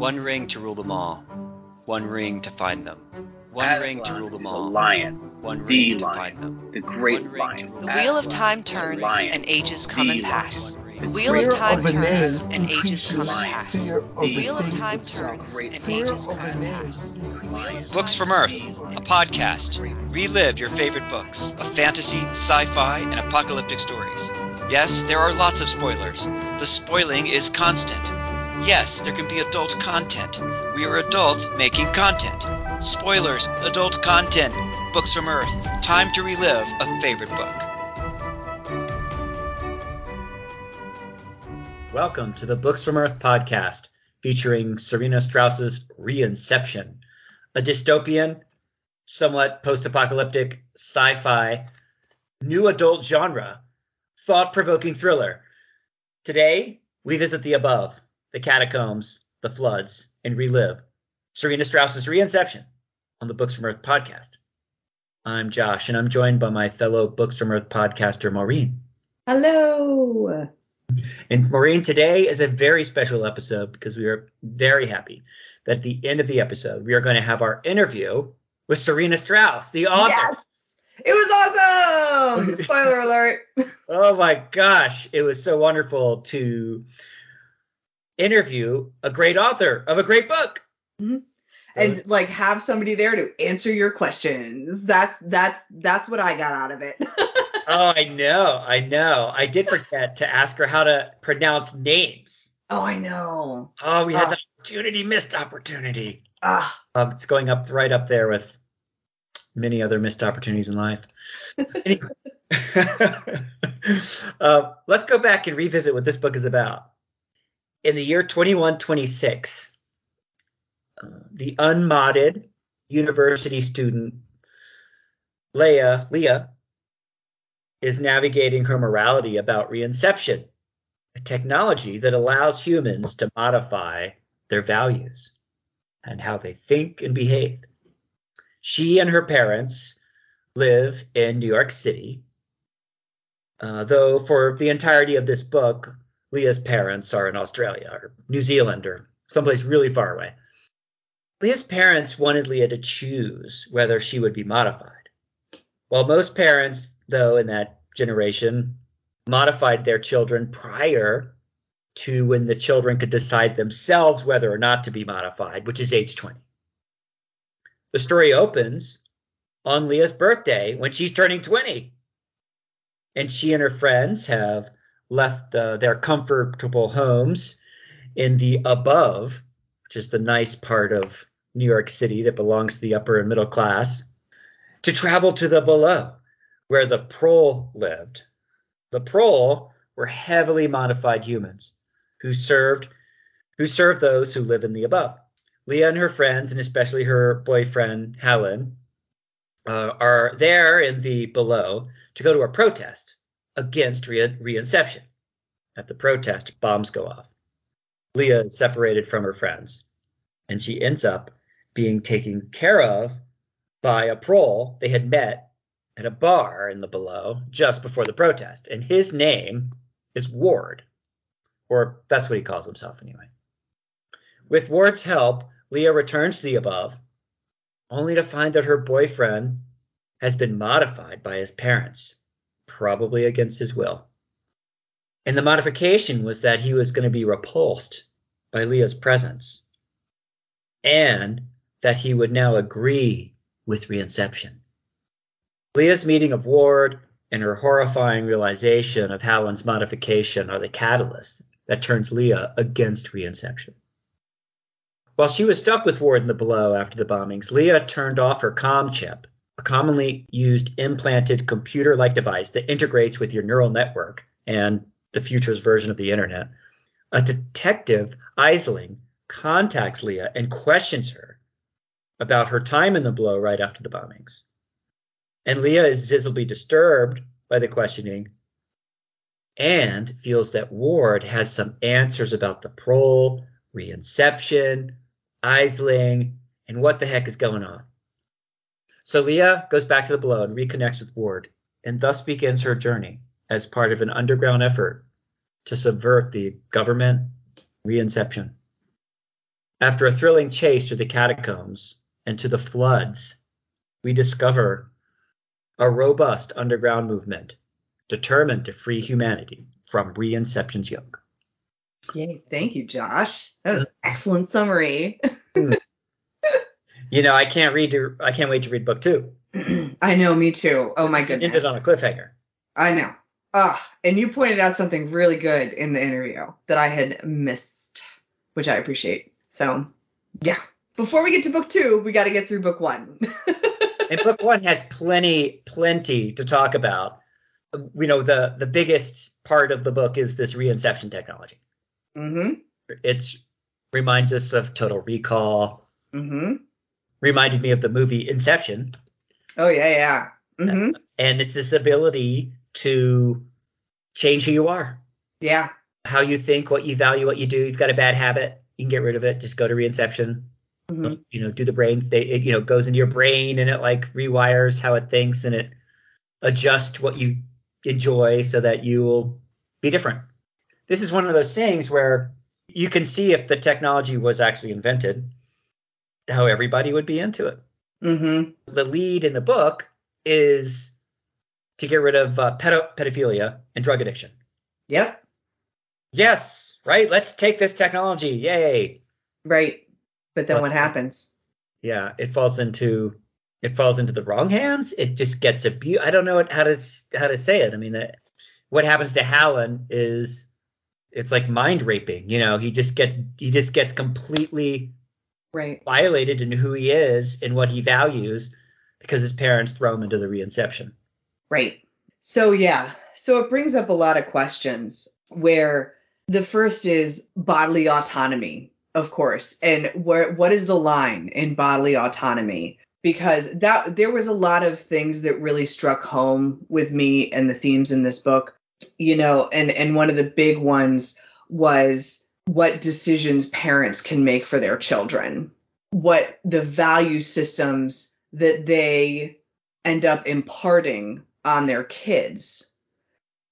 One ring to rule them all. One ring to find them. One ring to rule them is a all. lion, One the ring to find them. the great One ring lion. The them wheel of time turns and ages come the and pass. One The wheel of time all. Fear of a turns and ages come and pass. The the wheel of time turns and ages come and pass. Books from Earth, a podcast. Relive your favorite books of fantasy, sci fi, and apocalyptic stories. Yes, there are lots of spoilers. The spoiling is constant. Yes, there can be adult content. We are adults making content. Spoilers, adult content, books from Earth. Time to relive a favorite book. Welcome to the Books from Earth podcast featuring Sarena Strauss's Reinception, a dystopian, somewhat post apocalyptic, sci fi, new adult genre, thought provoking thriller. Today, we visit the above, the catacombs, the floods, and relive Sarena Strauss's Reinception on the Books from Earth podcast. I'm Josh, and I'm joined by my fellow Books from Earth podcaster, Maureen. Hello. And Maureen, today is a very special episode because we are very happy that at the end of the episode, we are going to have our interview with Sarena Strauss, the author. Yes. It was awesome. Spoiler alert. Oh my gosh, it was so wonderful to interview a great author of a great book. Mhm. And like have somebody there to answer your questions. That's that's that's what I got out of it. oh, I know, I know. I did forget to ask her how to pronounce names. oh, I know. Oh, we had Ah. the opportunity, missed opportunity. Ah, Um, it's going up right up there with many other missed opportunities in life. Uh, let's go back and revisit what this book is about. In the year 2126, uh, the unmodded university student Leia, Leah, is navigating her morality about reinception, a technology that allows humans to modify their values and how they think and behave. She and her parents live in New York City, uh, though for the entirety of this book, Leah's parents are in Australia or New Zealand or someplace really far away. Leah's parents wanted Leah to choose whether she would be modified. While most parents, though, in that generation, modified their children prior to when the children could decide themselves whether or not to be modified, which is age 20. The story opens on Leah's birthday when she's turning 20. And she and her friends have left uh, their comfortable homes in the above, which is the nice part of New York City that belongs to the upper and middle class, to travel to the below, where the prole lived. The prole were heavily modified humans who served who served those who live in the above. Leah and her friends, and especially her boyfriend Helen, uh, are there in the below to go to a protest against re- reinception. At the protest, bombs go off. Leah is separated from her friends, and she ends up being taken care of by a prole they had met at a bar in the below just before the protest, and his name is Ward, or that's what he calls himself anyway. With Ward's help, Leah returns to the above, only to find that her boyfriend has been modified by his parents, probably against his will. And the modification was that he was going to be repulsed by Leah's presence, and that he would now agree with reinception. Leah's meeting of Ward and her horrifying realization of Hallen's modification are the catalyst that turns Leah against reinception. While she was stuck with Ward in the below after the bombings, Leah turned off her comm chip, a commonly used implanted computer like device that integrates with your neural network and the future's version of the internet. A detective, Isling, contacts Leah and questions her about her time in the blow right after the bombings. And Leah is visibly disturbed by the questioning and feels that Ward has some answers about the prole, reinception, Isling, and what the heck is going on. So Leah goes back to the below and reconnects with Ward, and thus begins her journey as part of an underground effort to subvert the government reinception. After a thrilling chase through the catacombs and to the floods, we discover a robust underground movement determined to free humanity from Reinception's yoke. Yay, thank you, Josh. That was an excellent summary. Hmm. You know, I can't read to, I can't wait to read book two. I know, me too. Oh my goodness. Ended on a cliffhanger. I know. Ah, and you pointed out something really good in the interview that I had missed, which I appreciate. So, yeah. Before we get to book two, we got to get through book one. and book one has plenty, plenty to talk about. You know, the the biggest part of the book is this reinception technology. Mm-hmm. It reminds us of Total Recall. Mm-hmm. Reminded me of the movie Inception. Oh yeah, yeah. Mm-hmm. And it's this ability to change who you are. Yeah. How you think, what you value, what you do. You've got a bad habit, you can get rid of it. Just go to reinception. Mm-hmm. You know, do the brain. They, it, you know, goes into your brain and it like rewires how it thinks and it adjusts what you enjoy so that you will be different. This is one of those things where you can see if the technology was actually invented, how everybody would be into it. Mm-hmm. The lead in the book is to get rid of uh, pedo- pedophilia and drug addiction. Yep. Yes, right. Let's take this technology. Yay. Right. But then what happens? Yeah, it falls into it falls into the wrong hands. It just gets abused. I don't know how to how to say it. I mean, uh, what happens to Hallen is it's like mind raping. You know, he just gets he just gets completely right violated in who he is and what he values because his parents throw him into the reinception. Right. So yeah, so it brings up a lot of questions where the first is bodily autonomy, of course, and where what is the line in bodily autonomy? Because that there was a lot of things that really struck home with me and the themes in this book, you know, and and one of the big ones was what decisions parents can make for their children, what the value systems that they end up imparting on their kids.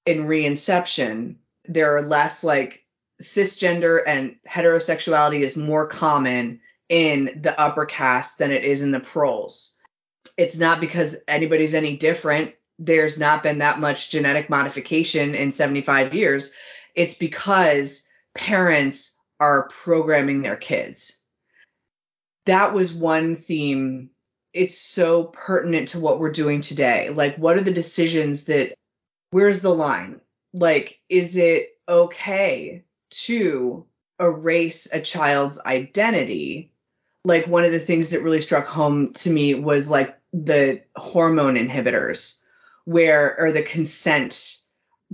In reinception there are less like cisgender and heterosexuality is more common in the upper caste than it is in the proles. It's not because anybody's any different. There's not been that much genetic modification in 75 years. It's because parents are programming their kids that was one theme it's so pertinent to what we're doing today. Like, what are the decisions that, where's the line? Like, is it okay to erase a child's identity? Like, one of the things that really struck home to me was like the hormone inhibitors, where, or the consent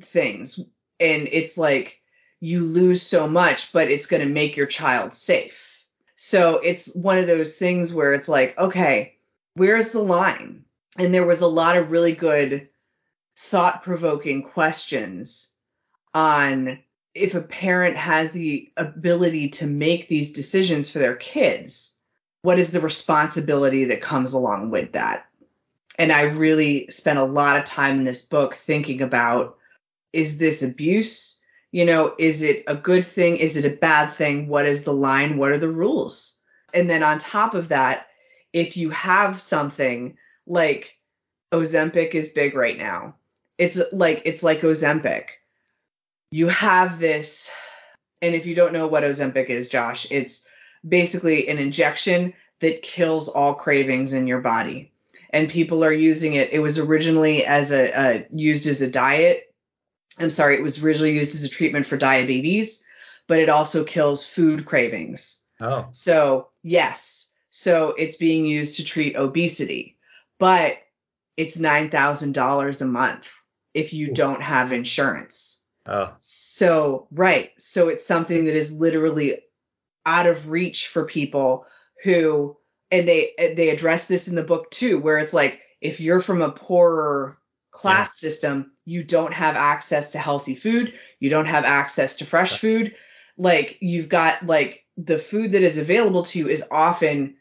things. And it's like, you lose so much, but it's going to make your child safe. So it's one of those things where it's like, okay, where's the line? And there was a lot of really good thought provoking questions on if a parent has the ability to make these decisions for their kids, what is the responsibility that comes along with that? And I really spent a lot of time in this book thinking about is this abuse? You know, is it a good thing? Is it a bad thing? What is the line? What are the rules? And then on top of that, if you have something like Ozempic is big right now. It's like it's like Ozempic. You have this and if you don't know what Ozempic is, Josh, it's basically an injection that kills all cravings in your body. And people are using it. It was originally as a uh, used as a diet. I'm sorry, it was originally used as a treatment for diabetes, but it also kills food cravings. Oh. So, yes, so it's being used to treat obesity, but it's $9,000 a month if you don't have insurance. Oh. So, right. So it's something that is literally out of reach for people who and they they address this in the book too where it's like if you're from a poorer class yeah. system, you don't have access to healthy food, you don't have access to fresh food. Like you've got like the food that is available to you is often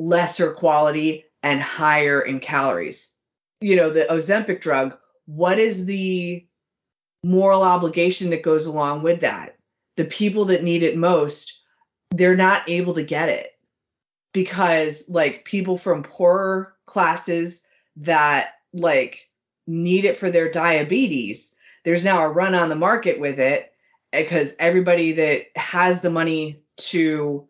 lesser quality and higher in calories. You know, the Ozempic drug, what is the moral obligation that goes along with that? The people that need it most they're not able to get it because like people from poorer classes that like need it for their diabetes. There's now a run on the market with it eh, because everybody that has the money to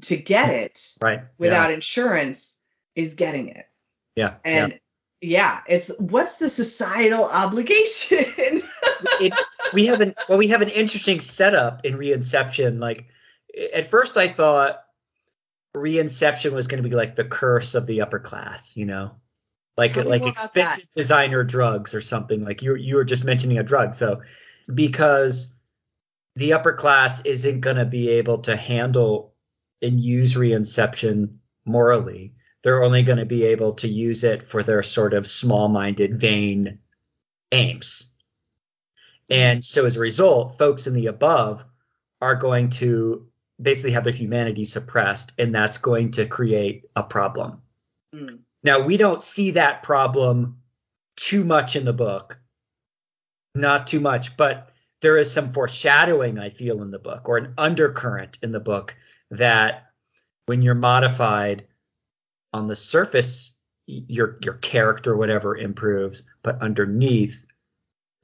to get it right without yeah. insurance is getting it. Yeah and yeah, yeah it's what's the societal obligation? It, we have an well we have an interesting setup in reinception like at first i thought reinception was going to be like the curse of the upper class you know like like expensive that. designer drugs or something like you you were just mentioning a drug so because the upper class isn't going to be able to handle and use reinception morally they're only going to be able to use it for their sort of small-minded vain aims and so as a result folks in the above are going to basically have their humanity suppressed and that's going to create a problem mm. Now, we don't see that problem too much in the book, not too much, but there is some foreshadowing, I feel, in the book, or an undercurrent in the book that when you're modified on the surface, your your character, whatever, improves, but underneath,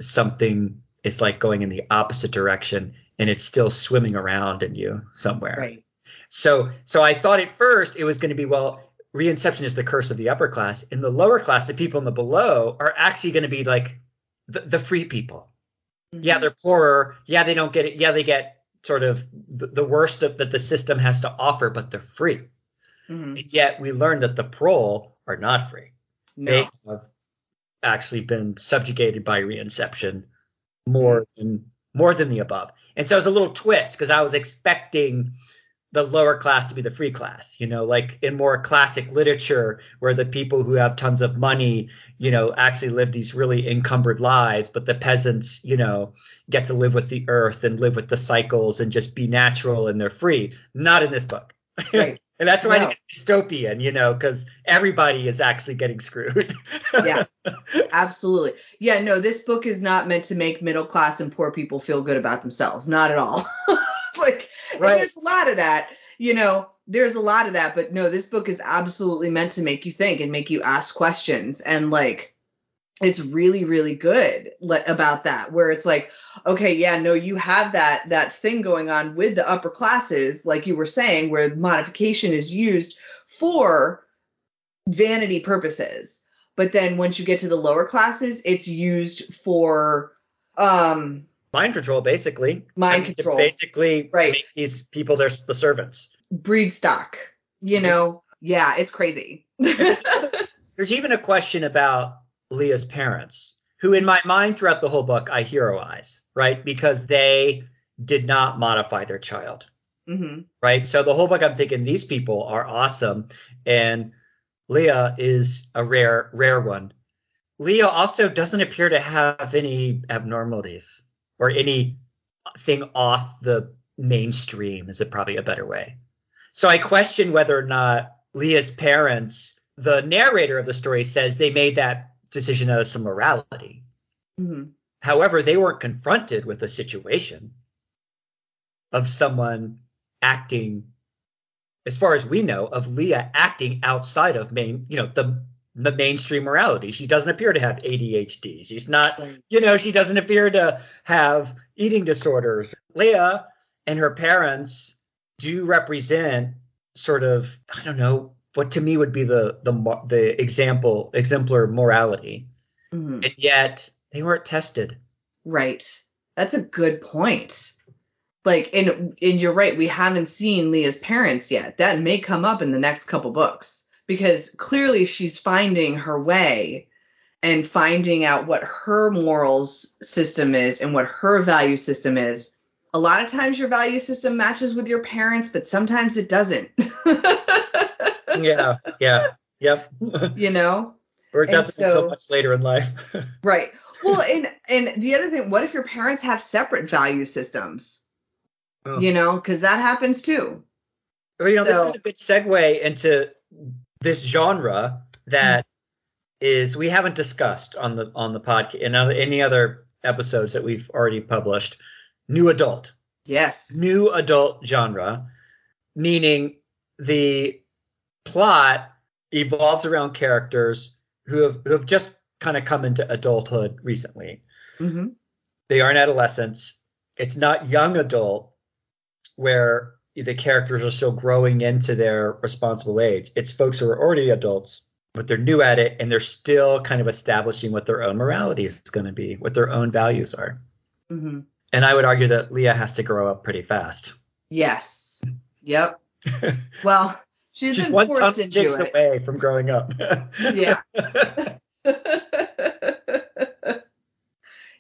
something is like going in the opposite direction, and it's still swimming around in you somewhere. Right. So so I thought at first it was going to be well reinception is the curse of the upper class. In the lower class, the people in the below are actually going to be like the, the free people. Mm-hmm. Yeah, they're poorer. Yeah, they don't get it. Yeah, they get sort of the, the worst of, that the system has to offer, but they're free. Mm-hmm. And yet we learn that the prole are not free. No. They have actually been subjugated by reinception more mm-hmm. than more than the above. And so it was a little twist because I was expecting the lower class to be the free class, you know, like in more classic literature where the people who have tons of money, you know, actually live these really encumbered lives, but the peasants, you know, get to live with the earth and live with the cycles and just be natural and they're free. Not in this book. Right. and that's why no. I think it's dystopian, you know, because everybody is actually getting screwed. yeah, absolutely. Yeah, no, this book is not meant to make middle class and poor people feel good about themselves. Not at all. like right. there's a lot of that, you know, there's a lot of that, but no, this book is absolutely meant to make you think and make you ask questions and like it's really really good about that where it's like okay yeah no you have that that thing going on with the upper classes like you were saying where modification is used for vanity purposes but then once you get to the lower classes it's used for um mind control, basically. Mind I mean, control. basically right. make these people their the servants. Breed stock. You know, yeah, it's crazy. There's even a question about Leah's parents, who in my mind throughout the whole book I heroize, right? Because they did not modify their child. Mm-hmm. Right. So the whole book I'm thinking these people are awesome. And Leah is a rare, rare one. Leah also doesn't appear to have any abnormalities or anything off the mainstream is it probably a better way. So I question whether or not Leah's parents, the narrator of the story says they made that decision out of some morality. Mm-hmm. However, they weren't confronted with a situation of someone acting, as far as we know, of Leah acting outside of main, you know, the mainstream morality. She doesn't appear to have ADHD. She's not, you know, she doesn't appear to have eating disorders. Leah and her parents do represent sort of, I don't know, what to me would be the the the example exemplar morality. Mm-hmm. And yet they weren't tested. Right. That's a good point. Like and and you're right, we haven't seen Leah's parents yet. That may come up in the next couple books because clearly she's finding her way and finding out what her morals system is and what her value system is. A lot of times your value system matches with your parents, but sometimes it doesn't. yeah, yeah, yep. you know? Or it doesn't so, until much later in life. right. Well, and and the other thing, what if your parents have separate value systems? Oh. You know, because that happens too. Well, you know, so, this is a good segue into this genre that is we haven't discussed on the on the podcast in other, any other episodes that we've already published. New adult. Yes. new adult genre, meaning the plot evolves around characters who have, who have just kind of come into adulthood recently. hmm They aren't adolescents. It's not young adult where the characters are still growing into their responsible age. It's folks who are already adults, but they're new at it and they're still kind of establishing what their own morality is going to be, what their own values are. hmm And I would argue that Leah has to grow up pretty fast. Yes. Yep. Well, she's She's been one forced ton into it. away from growing up. Yeah.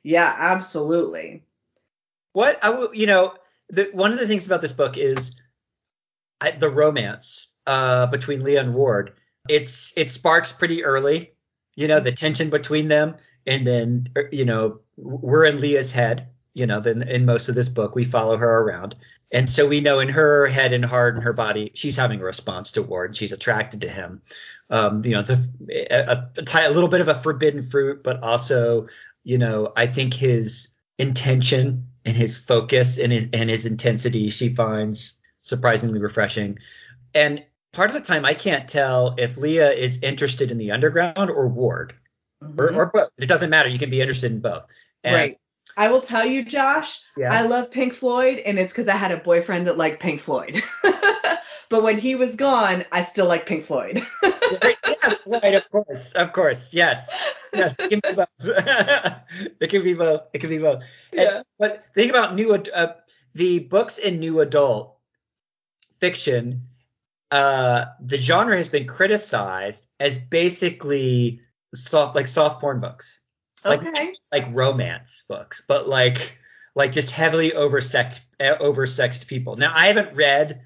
yeah, absolutely. what I w- you know, the, one of the things about this book is I, the romance uh, between Leah and Ward. It's it sparks pretty early, you know, the tension between them, and then er, you know we're in Leah's head. You know, then in most of this book we follow her around, and so we know in her head and heart and her body she's having a response to Ward. She's attracted to him. Um, you know, the a, a, a little bit of a forbidden fruit, but also, you know, I think his intention and his focus and his and his intensity she finds surprisingly refreshing. And part of the time I can't tell if Leah is interested in the underground or Ward or, Mhm. or both. It doesn't matter. You can be interested in both. And, right. I will tell you, Josh, Yeah. I love Pink Floyd, and it's because I had a boyfriend that liked Pink Floyd. but when he was gone, I still like Pink Floyd. Right, right, of course, of course, yes, yes. It can be both. it can be both. It can be both. And- but think about new uh, the books in new adult fiction. Uh, the genre has been criticized as basically soft, like soft porn books, Like- okay. like romance books, but like like just heavily oversexed uh, oversexed people. Now I haven't read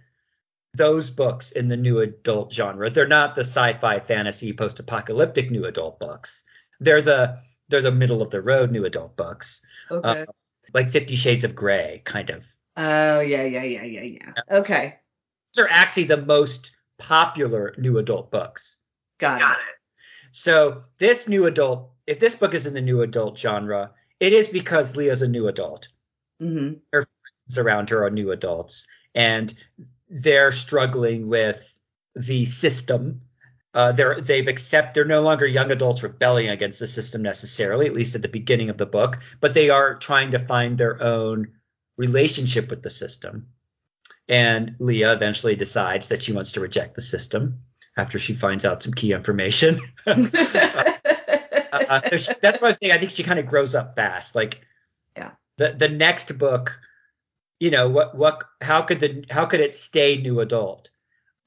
those books in the new adult genre. They're not the sci-fi fantasy post-apocalyptic new adult books. They're the they're the middle of the road new adult books, Okay. like Fifty Shades of Grey kind of. oh, yeah, yeah, yeah, yeah, yeah. Okay. These are actually the most popular new adult books. Got, it. So this new adult, if this book is in the new adult genre, it is because Leah's a new adult. hmm friends around her are new adults and they're struggling with the system. Uh, they're they've accept they're no longer young adults rebelling against the system necessarily, at least at the beginning of the book, but they are trying to find their own relationship with the system. And Leah eventually decides that she wants to reject the system after she finds out some key information. uh, so she, that's what I think. I think she kind of grows up fast. Like, Yeah. The the next book, you know, what what how could the how could it stay new adult?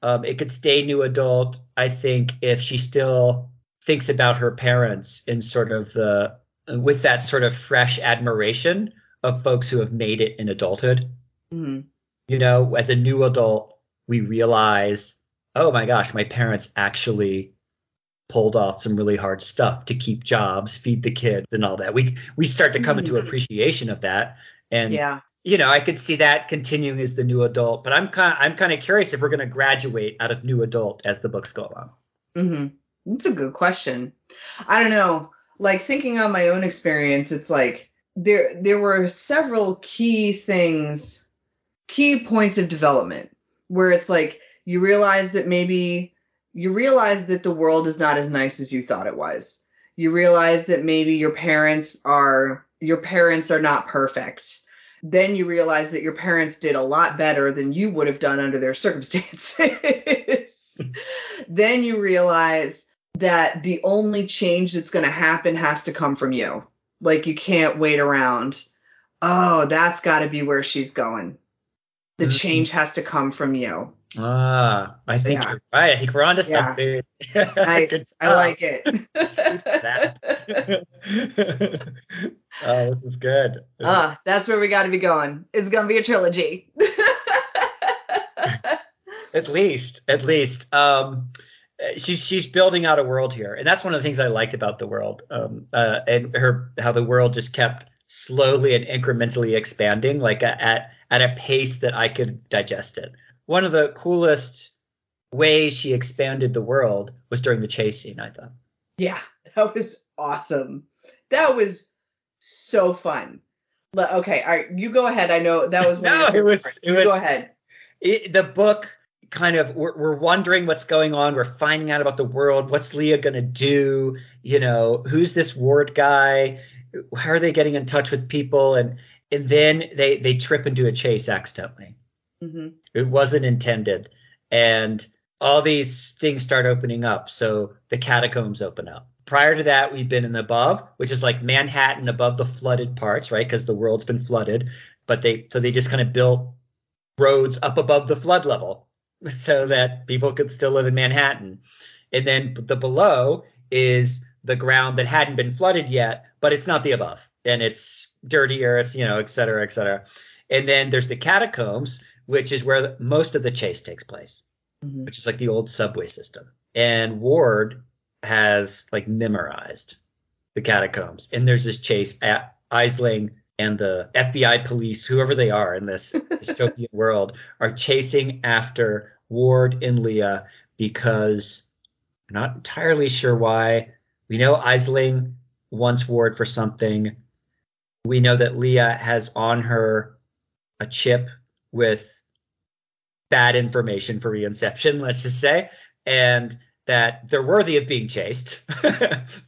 Um, it could stay new adult, I think, if she still thinks about her parents in sort of the with that sort of fresh admiration of folks who have made it in adulthood. hmm You know, as a new adult, we realize, oh my gosh, my parents actually pulled off some really hard stuff to keep jobs, feed the kids, and all that. We we start to come into Mhm. appreciation of that, and Yeah. You know, I could see that continuing as the new adult. But I'm kind I'm kind of curious if we're going to graduate out of new adult as the books go on. hmm That's a good question. I don't know. Like thinking on my own experience, it's like there there were several key things, key points of development where it's like you realize that maybe you realize that the world is not as nice as you thought it was. You realize that maybe your parents are your parents are not perfect. Then you realize that your parents did a lot better than you would have done under their circumstances. then you realize that the only change that's going to happen has to come from you. Like you can't wait around. Oh, that's got to be where she's going. The Mhm. change has to come from you. Ah, I think Yeah. you're right. I think we're onto Yeah. something. Nice. I like it. oh, this is good. Ah, that's where we got to be going. It's going to be a trilogy. at least, at least. Um, she's she's building out a world here, and that's one of the things I liked about the world. Um, uh, and her how the world just kept slowly and incrementally expanding, like at at a pace that I could digest it. One of the coolest ways she expanded the world was during the chase scene. I thought. Yeah, that was awesome. That was so fun. Le- Okay, all right, you go ahead. I know that was No, it was- favorites. it You go ahead. it, the book kind of we're, we're wondering what's going on. We're finding out about the world. What's leah going to do? You know who's this ward guy? How are they getting in touch with people? And and then they they trip into a chase accidentally. Hmm it wasn't intended. And all these things start opening up. So the catacombs open up prior to that we've been in the above which is like manhattan above the flooded parts right? Because the world's been flooded but they so they just kind of built roads up above the flood level so that people could still live in manhattan. And then the below is the ground that hadn't been flooded yet but it's not the above. And it's dirtier it's you know et cetera et cetera. And then there's the catacombs which is where the, most of the chase takes place hmm which is like the old subway system. And Ward has like memorized the catacombs. And there's this chase at Isling and the FBI police, whoever they are in this dystopian world, are chasing after Ward and Leah because I'm not entirely sure why. We know Isling wants Ward for something. We know that Leah has on her a chip with bad information for reinception, let's just say, and that they're worthy of being chased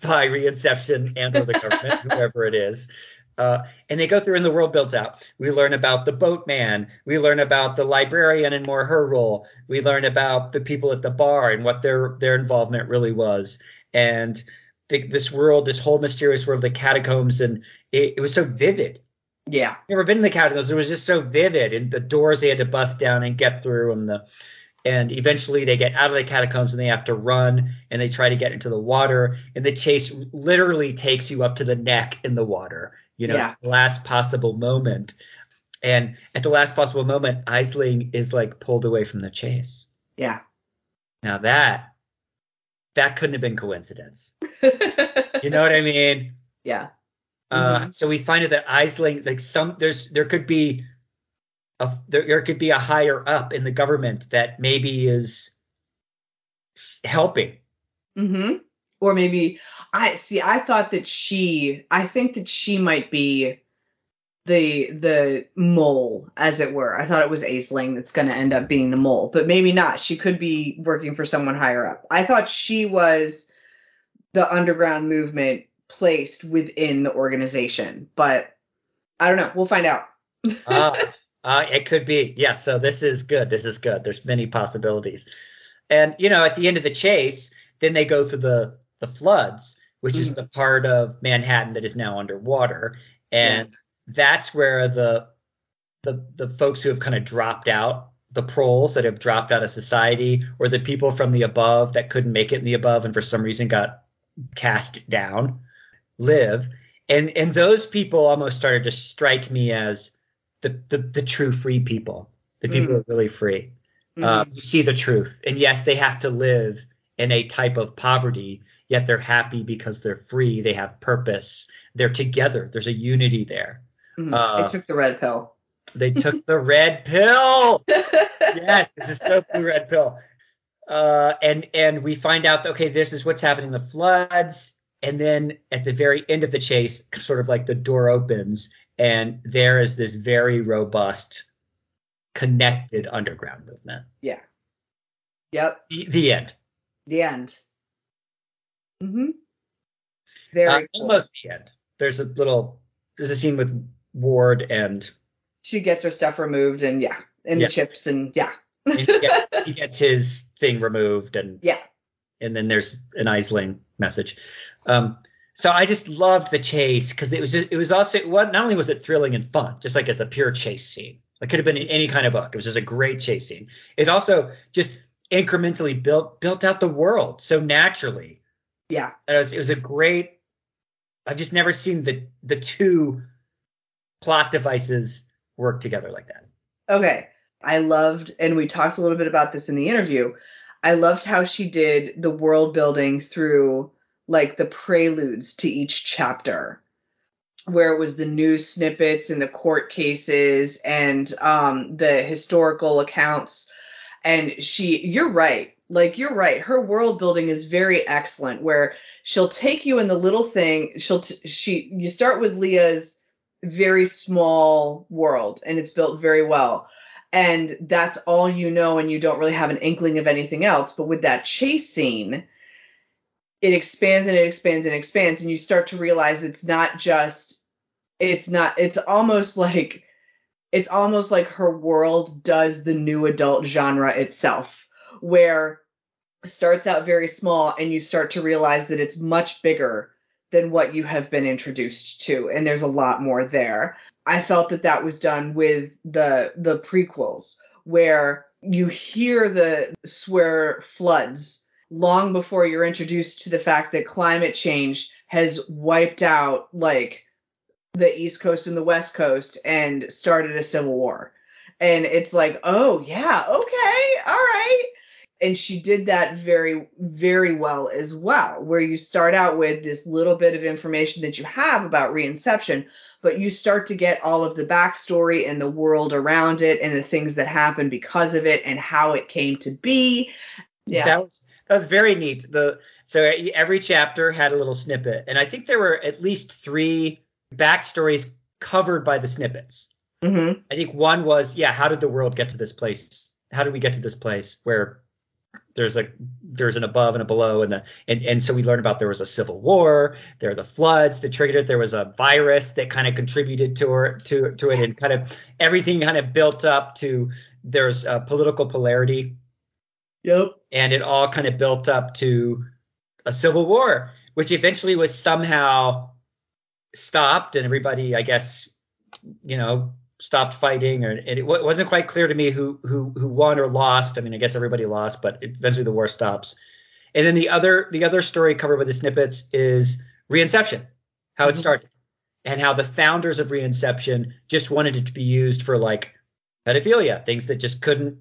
by reinception and or the government, whoever it is. Uh, and they go through and the world builds out. We learn about the boatman. We learn about the librarian and more her role. We learn about the people at the bar and what their their involvement really was. And the, this world, this whole mysterious world of the catacombs, and it, it was so vivid Yeah. never been in the catacombs. It was just so vivid, and the doors they had to bust down and get through, and the and eventually they get out of the catacombs and they have to run, and they try to get into the water, and the chase literally takes you up to the neck in the water. You know, Yeah. the last possible moment, and at the last possible moment, Isling is like pulled away from the chase. Yeah. Now that that couldn't have been coincidence. You know what I mean? yeah. Uh, Mhm. so we find out that Isling, like some, there's there could be a there, there could be a higher up in the government that maybe is helping. hmm Or maybe I see. I thought that she. I think that she might be the the mole, as it were. I thought it was Aisling that's going to end up being the mole, but maybe not. She could be working for someone higher up. I thought she was the underground movement placed within the organization, but I don't know. We'll find out. uh, uh, it could be. Yeah. So this is good. This is good. There's many possibilities. And you know, at the end of the chase, then they go through the the floods, which is Mhm. the part of Manhattan that is now underwater, and that's where the the the folks who have kind of dropped out, the proles that have dropped out of society, or the people from the above that couldn't make it in the above and for some reason got cast down, live. And and those people almost started to strike me as the the, the true free people, the people Mm. who are really free. Mhm. Uh, you see the truth, and yes, they have to live in a type of poverty, yet they're happy because they're free. They have purpose. They're together. There's a unity there. Mhm. uh, I took the red pill. They took the red pill. Yes, this is so blue red pill. Uh, and and we find out that okay, this is what's happening. The floods, and then at the very end of the chase, sort of like the door opens, and there is this very robust, connected underground movement. yeah. Yep. The, the end. The end. hmm Very Uh, cool. Almost the end. There's a little. There's a scene with Ward and She gets her stuff removed and yeah, and Yeah. the chips and yeah. and he gets, he gets his thing removed and Yeah. and then there's an Isling message. Um, so I just loved the chase because it was just, it was also what not only was it thrilling and fun, just like as a pure chase scene. It could have been in any kind of book. It was just a great chase scene. It also just incrementally built built out the world so naturally. Yeah. It was it was a great. I've just never seen the the two plot devices work together like that. Okay. I loved, and we talked a little bit about this in the interview. I loved how she did the world building through like the preludes to each chapter, where it was the news snippets and the court cases and um, the historical accounts. And she, you're right. Like, you're right. Her world building is very excellent, where she'll take you in the little thing. She'll, t- she, you start with Leah's very small world and it's built very well. And that's all you know, and you don't really have an inkling of anything else. But with that chase scene, it expands and it expands and expands, and you start to realize it's not just, it's not, it's almost like, it's almost like her world does the new adult genre itself, where starts out very small and you start to realize that it's much bigger than what you have been introduced to and there's a lot more there. I felt that that was done with the the prequels where you hear the swear floods long before you're introduced to the fact that climate change has wiped out like the east coast and the west coast and started a civil war. And it's like oh yeah okay all right. And she did that very very well as well where you start out with this little bit of information that you have about reinception but you start to get all of the backstory and the world around it and the things that happen because of it and how it came to be. Yeah. That was that was very neat. The so every chapter had a little snippet and i think there were at least three backstories covered by the snippets. Mm-hmm. i think one was yeah how did the world get to this place? How did we get to this place where there's a there's an above and a below and the and, and so we learned about there was a civil war there are the floods that triggered it there was a virus that kind of contributed to to to it and kind of everything kind of built up to there's a political polarity yep and it all kind of built up to a civil war which eventually was somehow stopped and everybody i guess you know stopped fighting, or it wasn't quite clear to me who who who won or lost. I mean, I guess everybody lost, but eventually the war stops. And then the other the other story covered by the snippets is Reinception, how mm-hmm. it started, and how the founders of Reinception just wanted it to be used for like pedophilia, things that just couldn't,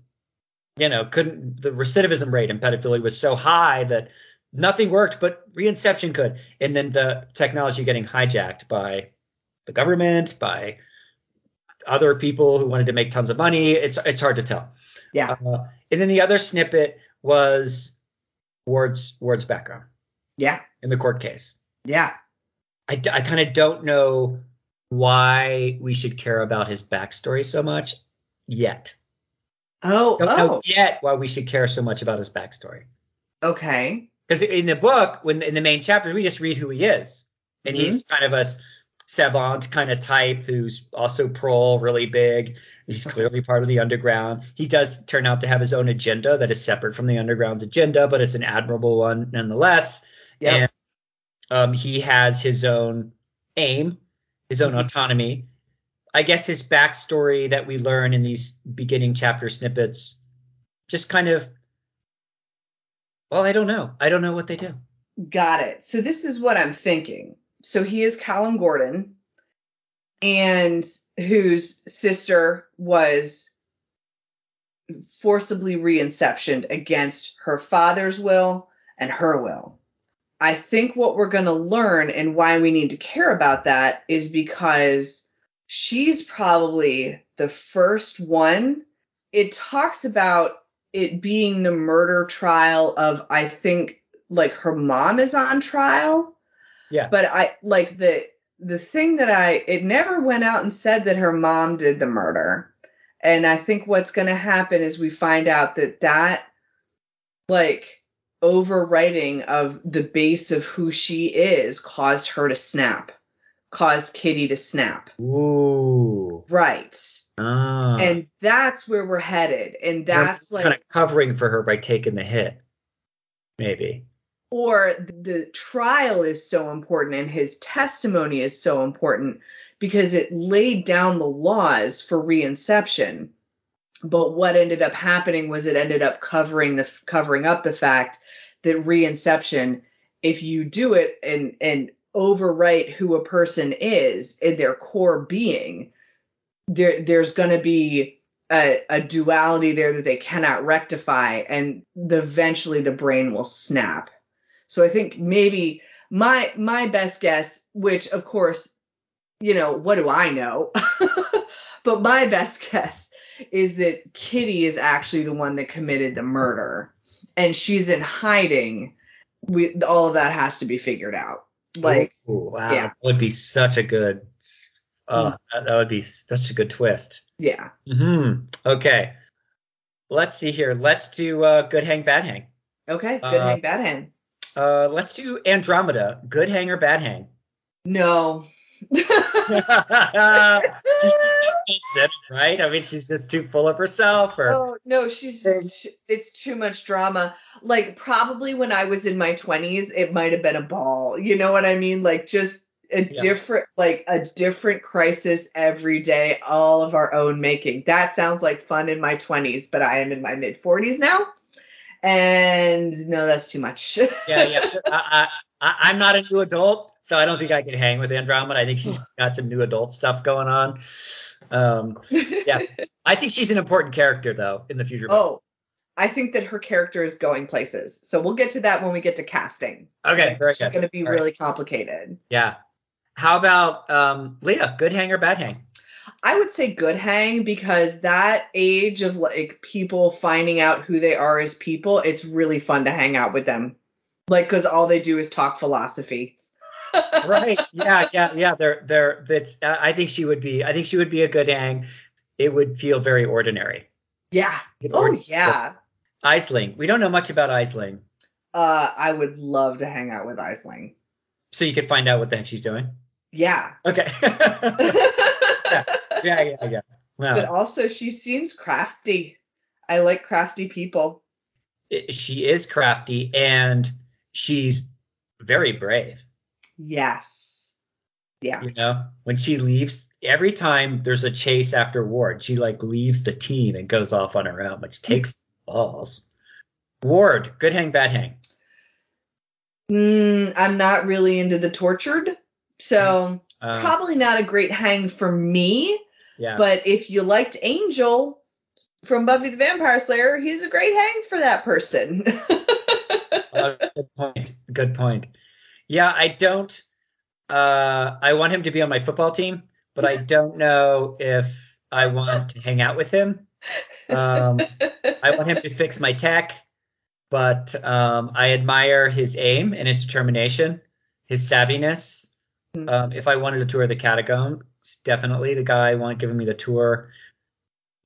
you know, couldn't. The recidivism rate in pedophilia was so high that nothing worked, but Reinception could. And then the technology getting hijacked by the government, by other people who wanted to make tons of money. It's it's hard to tell. Yeah. Uh, and then the other snippet was Ward's Ward's background. Yeah. In the court case. Yeah. I, I kind of don't know why we should care about his backstory so much yet. Oh, don't oh. know yet why we should care so much about his backstory. Okay. Because in the book, when in the main chapters, we just read who he is, and mm-hmm. he's kind of a savant kind of type who's also prole, really big. He's clearly part of the underground. He does turn out to have his own agenda that is separate from the underground's agenda, but it's an admirable one nonetheless. Yep. And um, he has his own aim, his own mm-hmm. autonomy. I guess his backstory that we learn in these beginning chapter snippets just kind of well, I don't know. I don't know what they do. Got it. So this is what I'm thinking so he is Callum Gordon, and whose sister was forcibly reinceptioned against her father's will and her will. I think what we're going to learn and why we need to care about that is because she's probably the first one. It talks about it being the murder trial of, I think, like her mom is on trial yeah. But I like the the thing that I it never went out and said that her mom did the murder. And I think what's going to happen is we find out that that like overwriting of the base of who she is caused her to snap. Caused Kitty to snap. Ooh. Right. Ah. And that's where we're headed. And that's like kind of covering for her by taking the hit. Maybe or the trial is so important and his testimony is so important because it laid down the laws for reinception but what ended up happening was it ended up covering the covering up the fact that reinception if you do it and and overwrite who a person is in their core being there there's going to be a, a, duality there that they cannot rectify and the, eventually the brain will snap so I think maybe my my best guess, which of course, you know, what do I know? but my best guess is that Kitty is actually the one that committed the murder and she's in hiding. We all of that has to be figured out. Like Ooh, wow, yeah. that would be such a good Oh, that, that would be such a good twist. Yeah. Hmm. Okay. Let's see here. Let's do uh, good hang, bad hang. Okay. Good Uh, hang, bad hang. Uh, let's do Andromeda. Good hang or bad hang? No. she's just self-centered, right? I mean, she's just too full of herself. Or Oh no, she's it's too much drama. Like probably when I was in my 20s, it might have been a ball. You know what I mean? Like just a Yeah. different like a different crisis every day, all of our own making. That sounds like fun in my 20s, but I am in my mid 40s now. And no, that's too much. yeah, yeah. I, I, I- I'm not a new adult, so I don't think I can hang with Andromeda. I think she's got some new adult stuff going on. Um, yeah. I think she's an important character though in the future. oh, I think that her character is going places. So we'll get to that when we get to casting. okay, very It's going to be All right. really complicated. Yeah. How about um, Leah? Good hang or bad hang? I would say good hang because that age of like people finding out who they are as people, it's really fun to hang out with them. Like, because all they do is talk philosophy. Right yeah yeah yeah they're they're that's uh, i think she would be i think she would be a good hang it would feel very ordinary Yeah. Oh, would- yeah. Aisling. We don't know much about Aisling, Uh, I would love to hang out with Aisling. so you could find out what the heck she's doing. Yeah. Okay. yeah, yeah, yeah. Well But also, she seems crafty. I like crafty people. She is crafty and she's very brave. Yes. Yeah. You know, when she leaves, every time there's a chase after Ward, she like leaves the team and goes off on her own, which takes balls. Ward, good hang, bad hang. Mm, I'm not really into the tortured. So, Uh, probably not a great hang for me. yeah. But if you liked Angel from Buffy the Vampire Slayer, he's a great hang for that person. Uh, good point. Good point. Yeah, I don't. Uh, I want him to be on my football team, but I don't know if I want to hang out with him. Um, I want him to fix my tech, but um, I admire his aim and his determination, his savviness. Hmm. Um, if I wanted to tour the catacombs, definitely the guy want giving me the tour.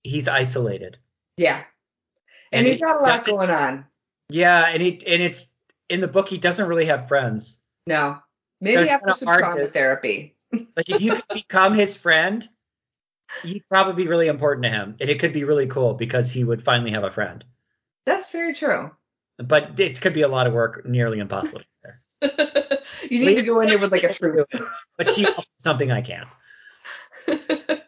He's isolated. yeah. And, And he's he got a lot going on. Yeah, and he and it's in the book he doesn't really have friends. No. Maybe it's after some trauma to- therapy. Like if you could become his friend, he'd probably be really important to him, and it could be really cool because he would finally have a friend. That's very true. But it could be a lot of work, nearly impossible. to get there. you need to go in there with like a troop. But she's something I can.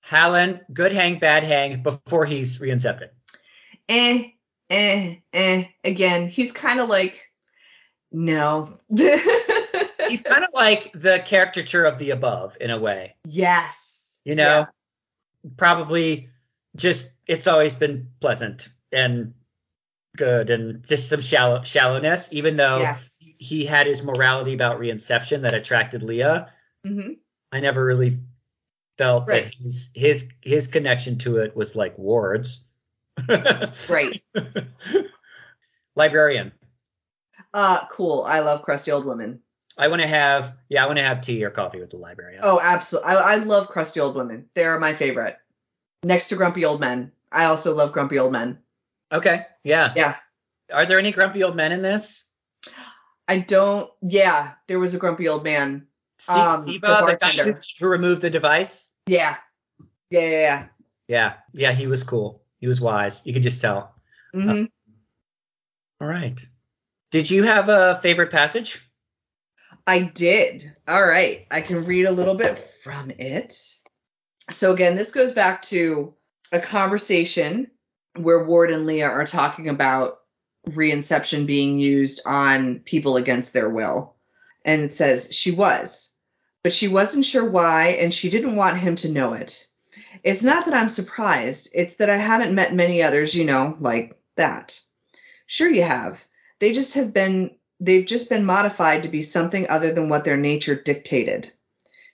Hallen, good hang, bad hang before he's reincepted. eh, eh, eh. Again, he's kind of like, no. He's kind of like the caricature of the above in a way. yes. You know, probably just it's always been pleasant and good and just some shallow shallowness, even though Yes. he had his morality about reinception that attracted Leah. hmm I never really felt Right. that his his his connection to it was like Ward's. Right. Librarian. Uh, cool. I love crusty old women. I want to have yeah, I want to have tea or coffee with the librarian. Oh, absolutely. I, I love crusty old women. They are my favorite. Next to grumpy old men. I also love grumpy old men. Okay. Yeah. Yeah. Are there any grumpy old men in this? I don't. Yeah, there was a grumpy old man. Um, Siva, the the, guy who, who removed the device. Yeah. Yeah, yeah, yeah. Yeah, yeah, he was cool. He was wise. You could just tell. hmm All right. Did you have a favorite passage? I did. All right. I can read a little bit from it. So, again, this goes back to a conversation where Ward and Leah are talking about reinception being used on people against their will. And it says, She was, but she wasn't sure why, and she didn't want him to know it. It's not that I'm surprised, it's that I haven't met many others, you know, like that. Sure, you have. They just have been they've just been modified to be something other than what their nature dictated.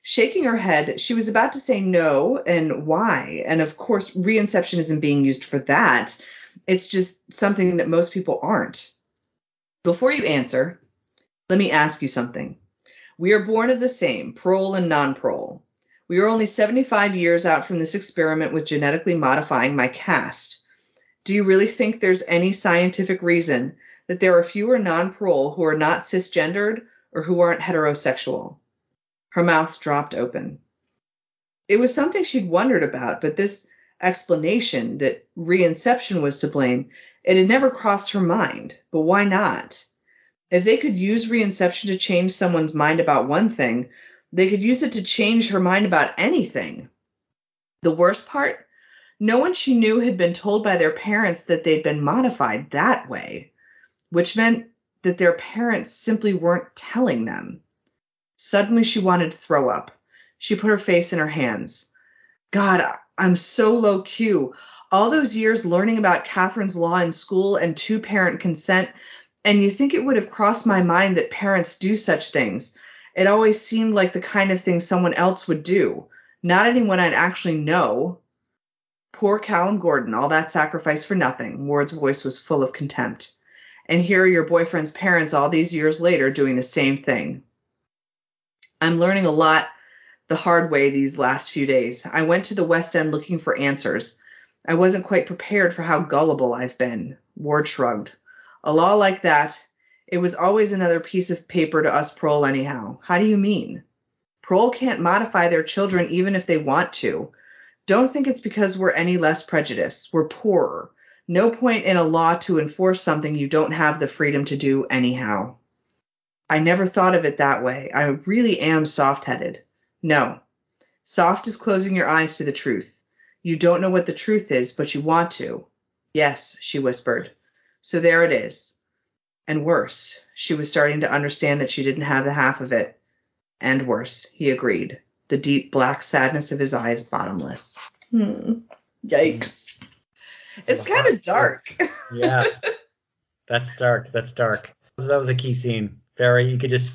Shaking her head, she was about to say no and why. And of course, reinception isn't being used for that. It's just something that most people aren't. Before you answer, let me ask you something. We are born of the same, prole and non prole. We are only 75 years out from this experiment with genetically modifying my caste. Do you really think there's any scientific reason that there are fewer non prole who are not cisgendered or who aren't heterosexual? Her mouth dropped open. It was something she'd wondered about, but this explanation that reinception was to blame, it had never crossed her mind. But why not? If they could use reinception to change someone's mind about one thing, they could use it to change her mind about anything. The worst part? No one she knew had been told by their parents that they'd been modified that way, which meant that their parents simply weren't telling them. Suddenly she wanted to throw up. She put her face in her hands. God, I'm so low Q. All those years learning about Catherine's law in school and two parent consent, and you think it would have crossed my mind that parents do such things. It always seemed like the kind of thing someone else would do, not anyone I'd actually know. Poor Callum Gordon, all that sacrifice for nothing. Ward's voice was full of contempt. And here are your boyfriend's parents all these years later doing the same thing. I'm learning a lot the hard way these last few days. I went to the West End looking for answers. I wasn't quite prepared for how gullible I've been. Ward shrugged. A law like that, it was always another piece of paper to us prole anyhow. How do you mean? Prole can't modify their children even if they want to. Don't think it's because we're any less prejudiced. We're poorer. No point in a law to enforce something you don't have the freedom to do anyhow. I never thought of it that way. I really am soft headed. No. Soft is closing your eyes to the truth. You don't know what the truth is, but you want to. Yes, she whispered. So there it is. And worse, she was starting to understand that she didn't have the half of it. And worse, he agreed, the deep black sadness of his eyes bottomless. Hmm. Yikes. It's, it's kind of dark. yeah. That's dark. That's dark. That was a key scene. Very, you could just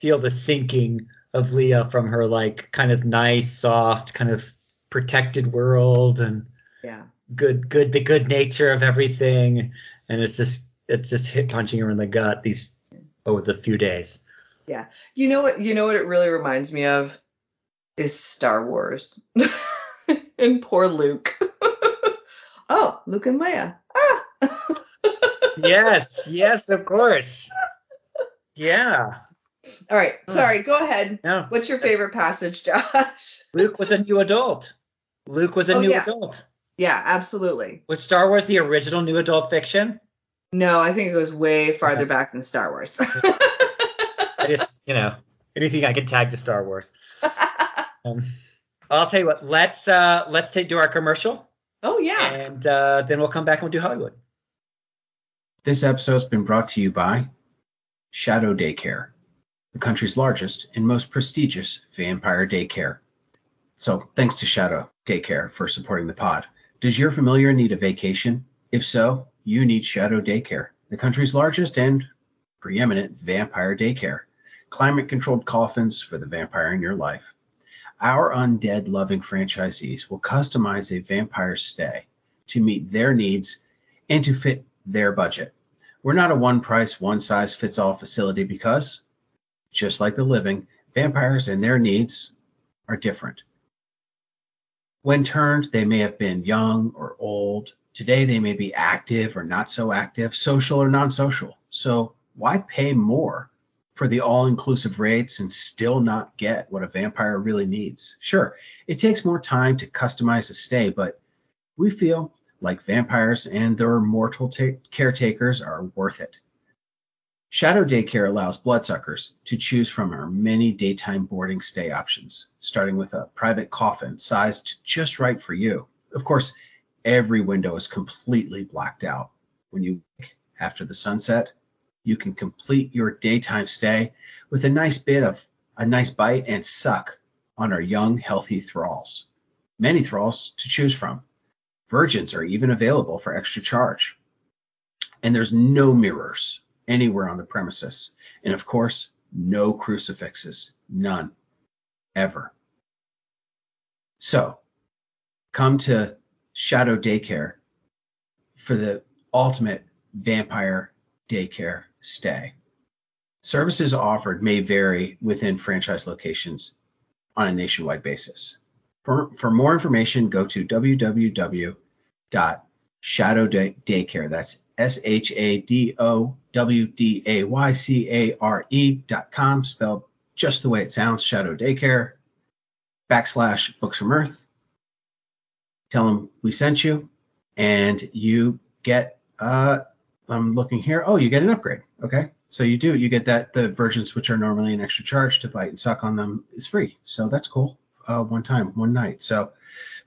feel the sinking of Leah from her like kind of nice, soft, kind of protected world and yeah, good, good, the good nature of everything, and it's just it's just hit punching her in the gut these over oh, the few days. Yeah, you know what? You know what it really reminds me of is Star Wars and poor Luke. Luke and Leia. Ah. yes, yes, of course. Yeah. All right. Sorry. Go ahead. No. What's your favorite passage, Josh? Luke was a new adult. Luke was a oh, new yeah. adult. Yeah, absolutely. Was Star Wars the original new adult fiction? No, I think it goes way farther okay. back than Star Wars. I just, you know, anything I can tag to Star Wars. Um, I'll tell you what. Let's uh, let's take do our commercial. Oh yeah. And uh, then we'll come back and we'll do Hollywood. This episode's been brought to you by Shadow Daycare the country's largest and most prestigious vampire daycare. So thanks to Shadow Daycare for supporting the pod. Does your familiar need a vacation? If so, you need Shadow Daycare, the country's largest and preeminent vampire daycare. Climate controlled coffins for the vampire in your life. Our undead loving franchisees will customize a vampire stay to meet their needs and to fit their budget. We're not a one price, one size fits all facility because just like the living, vampires and their needs are different. When turned, they may have been young or old. Today, they may be active or not so active, social or non social. So, why pay more for the all inclusive rates and still not get what a vampire really needs? Sure, it takes more time to customize a stay, but we feel like vampires and their mortal ta- caretakers are worth it. Shadow Daycare allows bloodsuckers to choose from our many daytime boarding stay options, starting with a private coffin sized just right for you. Of course, every window is completely blacked out. When you wake after the sunset, you can complete your daytime stay with a nice bit of a nice bite and suck on our young, healthy thralls. Many thralls to choose from. Virgins are even available for extra charge. And there's no mirrors anywhere on the premises. And of course, no crucifixes. None. Ever. So, come to Shadow Daycare for the ultimate vampire daycare stay. Services offered may vary within franchise locations. on a nationwide basis. For, for more information, go to www.shadowdaycare. That's S H A D O W D A Y C A R E dot com, spelled just the way it sounds, Shadow Daycare, backslash Books from Earth. Tell them we sent you, and you get, uh, I'm looking here, oh, you get an upgrade. Okay. So you do, you get that, the versions which are normally an extra charge to bite and suck on them is free. So that's cool. Uh, one time, one night. So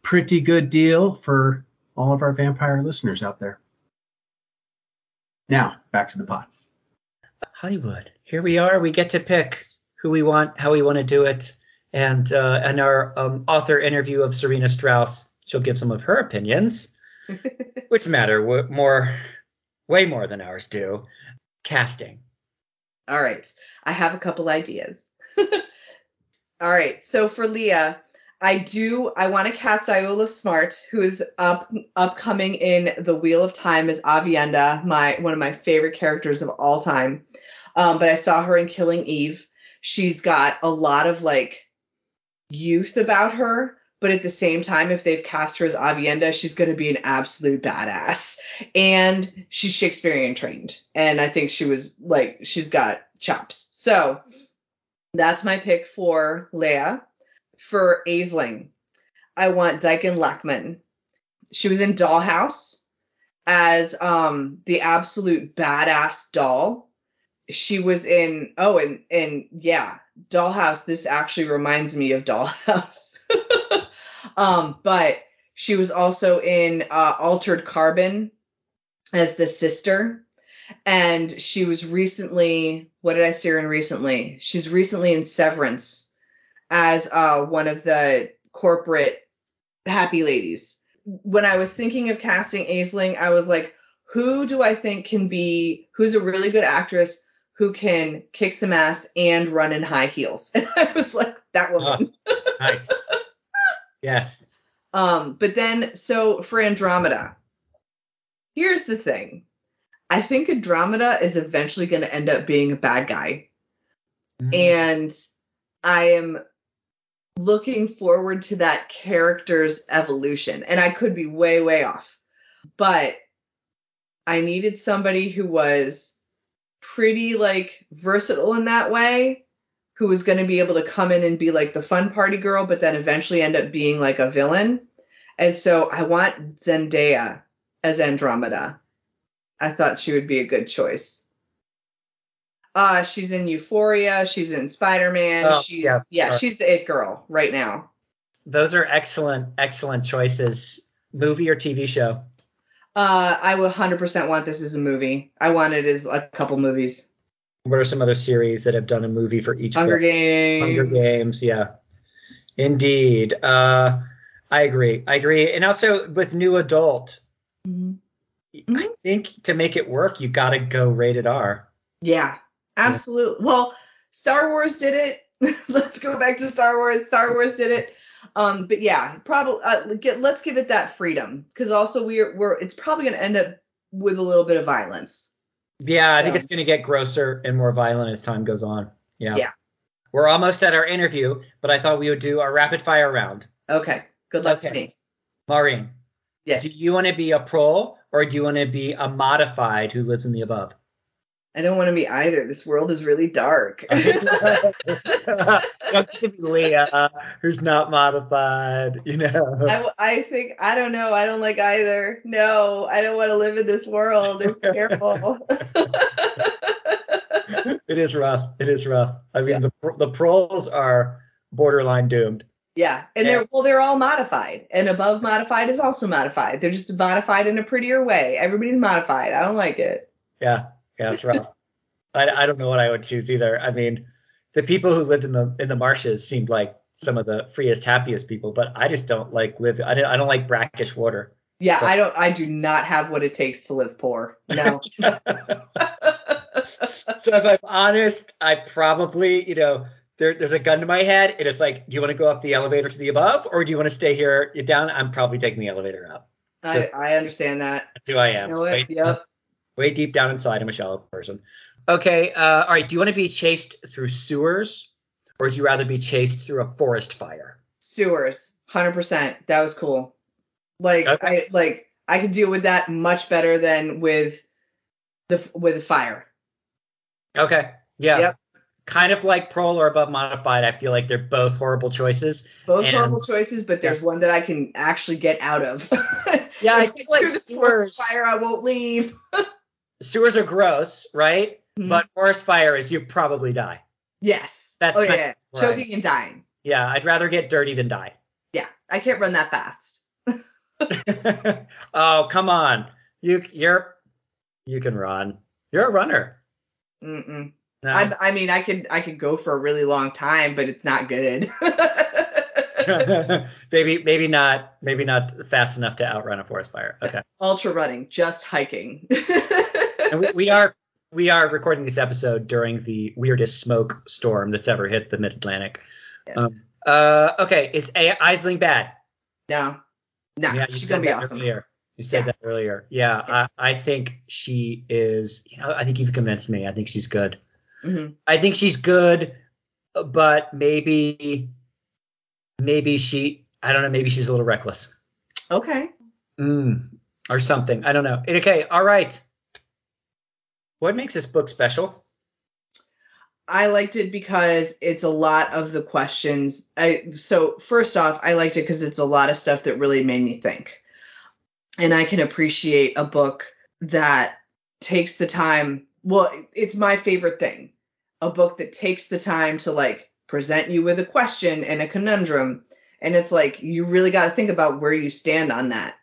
pretty good deal for all of our vampire listeners out there. Now, back to the pot. Hollywood. Here we are. We get to pick who we want, how we want to do it, and uh, and our um, author interview of Sarena Strauss. She'll give some of her opinions, which matter w- more, way more than ours do. Casting. All right. I have a couple ideas. All right. So for Leah, I do I want to cast Ayoola Smart, who is up upcoming in The Wheel of Time as Aviendha, my one of my favorite characters of all time. Um, but I saw her in Killing Eve. She's got a lot of like youth about her, but at the same time, if they've cast her as Aviendha, she's going to be an absolute badass. And she's Shakespearean trained, and I think she was like she's got chops. So that's my pick for Leia for Aisling, I want Dichen Lachman. She was in Dollhouse as um the absolute badass doll. She was in oh and and yeah, Dollhouse. This actually reminds me of Dollhouse. um, but she was also in uh, Altered Carbon as the sister. And she was recently, what did I see her in recently? She's recently in Severance as uh, one of the corporate happy ladies. When I was thinking of casting Aisling, I was like, who do I think can be, who's a really good actress who can kick some ass and run in high heels? And I was like, that woman. Oh, nice. yes. Um, but then, so for Andromeda, here's the thing. I think Andromeda is eventually going to end up being a bad guy. Mm-hmm. And I am looking forward to that character's evolution. And I could be way, way off. But I needed somebody who was pretty like versatile in that way, who was going to be able to come in and be like the fun party girl, but then eventually end up being like a villain. And so I want Zendaya as Andromeda. I thought she would be a good choice. Uh, she's in Euphoria. She's in Spider Man. Oh, she's yeah, yeah she's the it girl right now. Those are excellent, excellent choices. Movie or TV show? Uh, I would 100% want this as a movie. I want it as a couple movies. What are some other series that have done a movie for each? Hunger book? Games. Hunger Games, yeah. Indeed. Uh, I agree. I agree. And also with new adult, mm-hmm. I think to make it work, you got to go rated R. Yeah, absolutely. Yeah. Well, Star Wars did it. let's go back to Star Wars. Star Wars did it. Um, but yeah, probably uh, get, let's give it that freedom because also we're we're it's probably going to end up with a little bit of violence. Yeah, I so. think it's going to get grosser and more violent as time goes on. Yeah. Yeah. We're almost at our interview, but I thought we would do our rapid fire round. Okay. Good luck okay. to me. Maureen. Yes. Do you want to be a pro or do you want to be a modified who lives in the above? I don't want to be either. This world is really dark. to be Leah, who's not modified, you know. I, I think I don't know. I don't like either. No, I don't want to live in this world. It's terrible. it is rough. It is rough. I mean, yeah. the the proles are borderline doomed. Yeah, and they're well, they're all modified, and above modified is also modified. They're just modified in a prettier way. Everybody's modified. I don't like it. Yeah, yeah, it's rough. I, I don't know what I would choose either. I mean, the people who lived in the in the marshes seemed like some of the freest, happiest people, but I just don't like live. I don't, I don't like brackish water. Yeah, so. I don't. I do not have what it takes to live poor. No. so if I'm honest, I probably, you know, there, there's a gun to my head. and It is like, do you want to go up the elevator to the above, or do you want to stay here down? I'm probably taking the elevator up. I, I understand that. That's who I am. You know way, yep. way deep down inside, I'm a shallow person. Okay. Uh, all right. Do you want to be chased through sewers, or would you rather be chased through a forest fire? Sewers, hundred percent. That was cool. Like Okay. I like I could deal with that much better than with the with fire. Okay. Yeah. Yep. Kind of like Prole or above modified. I feel like they're both horrible choices. Both And- horrible choices, but there's one that I can actually get out of. Yeah, I feel like forest sewers- fire, I won't leave. Sewers are gross, right? Mhm. But forest fire is you probably die. Yes. That's oh yeah, right. choking and dying. Yeah, I'd rather get dirty than die. Yeah, I can't run that fast. oh, come on. You you're you can run. You're a runner. Mm-mm. No. I, I mean, I could I could go for a really long time, but it's not good. maybe maybe not maybe not fast enough to outrun a forest fire. Okay. Ultra running, just hiking. And we, we are we are recording this episode during the weirdest smoke storm that's ever hit the mid Atlantic. Yes. Um, uh, okay, is a- Aisling bad? no, no, yeah, she's gonna be awesome. Earlier. You said Yeah. that earlier. Yeah, I, I think she is. You know, I think you've convinced me. I think she's good. Mhm. I think she's good, but maybe maybe she. I don't know. Maybe she's a little reckless. Okay. Mm, or something. I don't know. Okay. All right. What makes this book special? I liked it because it's a lot of the questions. I so first off, I liked it because it's a lot of stuff that really made me think, and I can appreciate a book that takes the time. Well, it's my favorite thing, a book that takes the time to like present you with a question and a conundrum, and it's like you really got to think about where you stand on that.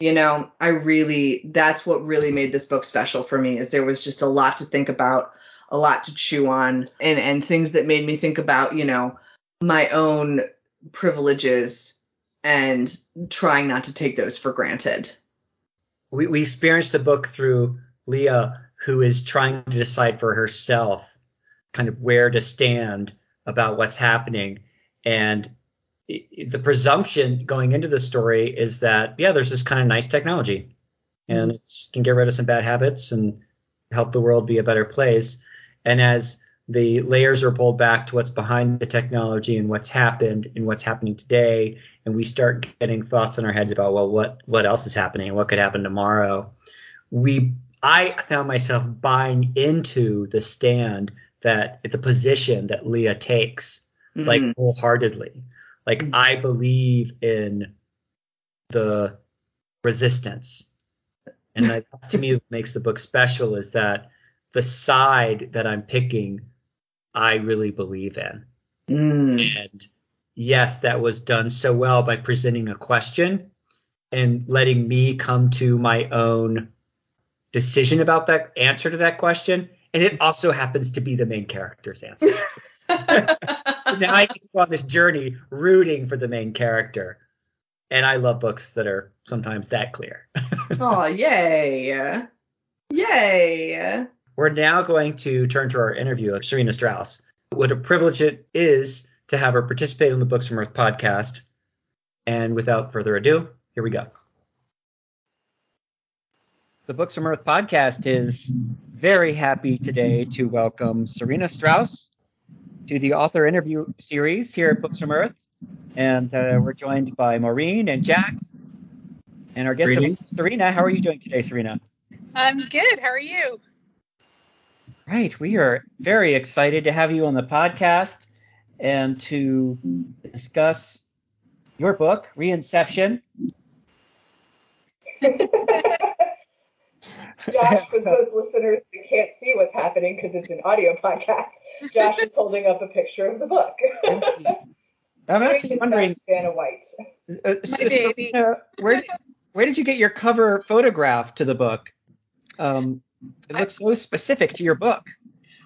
You know, I really that's what really made this book special for me is there was just a lot to think about a lot to chew on and and things that made me think about you know my own privileges and trying not to take those for granted. We, we experienced the book through Leah, who is trying to decide for herself kind of where to stand about what's happening. And the presumption going into the story is that, yeah, there's this kind of nice technology and mm-hmm. it can get rid of some bad habits and help the world be a better place. And as the layers are pulled back to what's behind the technology and what's happened and what's happening today, and we start getting thoughts in our heads about well, what what else is happening and what could happen tomorrow. We I found myself buying into the stand that the position that Leah takes like Mhm. wholeheartedly. Like Mhm. I believe in the resistance. And that to me what makes the book special is that the side that I'm picking, I really believe in. Mm. And yes, that was done so well by presenting a question and letting me come to my own decision about that answer to that question. And it also happens to be the main character's answer. So now I get to go on this journey rooting for the main character. And I love books that are sometimes that clear. oh yay yay We're now going to turn to our interview of Sarena Strauss. What a privilege it is to have her participate in the Books from Earth podcast. And without further ado, here we go. The Books from Earth podcast is very happy today to welcome Sarena Strauss to the author interview series here at Books from Earth. And uh, we're joined by Maureen and Jack. And our guest, Greetings. Sarena. How are you doing today, Sarena? I'm good. How are you? Right. We are very excited to have you on the podcast and to discuss your book, Reinception. Josh, for those listeners that can't see what's happening because it's an audio podcast, Josh is holding up a picture of the book. I'm actually wondering, Vanna White. uh, My S- baby. Sarena, where where did you get your cover photograph to the book? Um, it looks so specific to your book.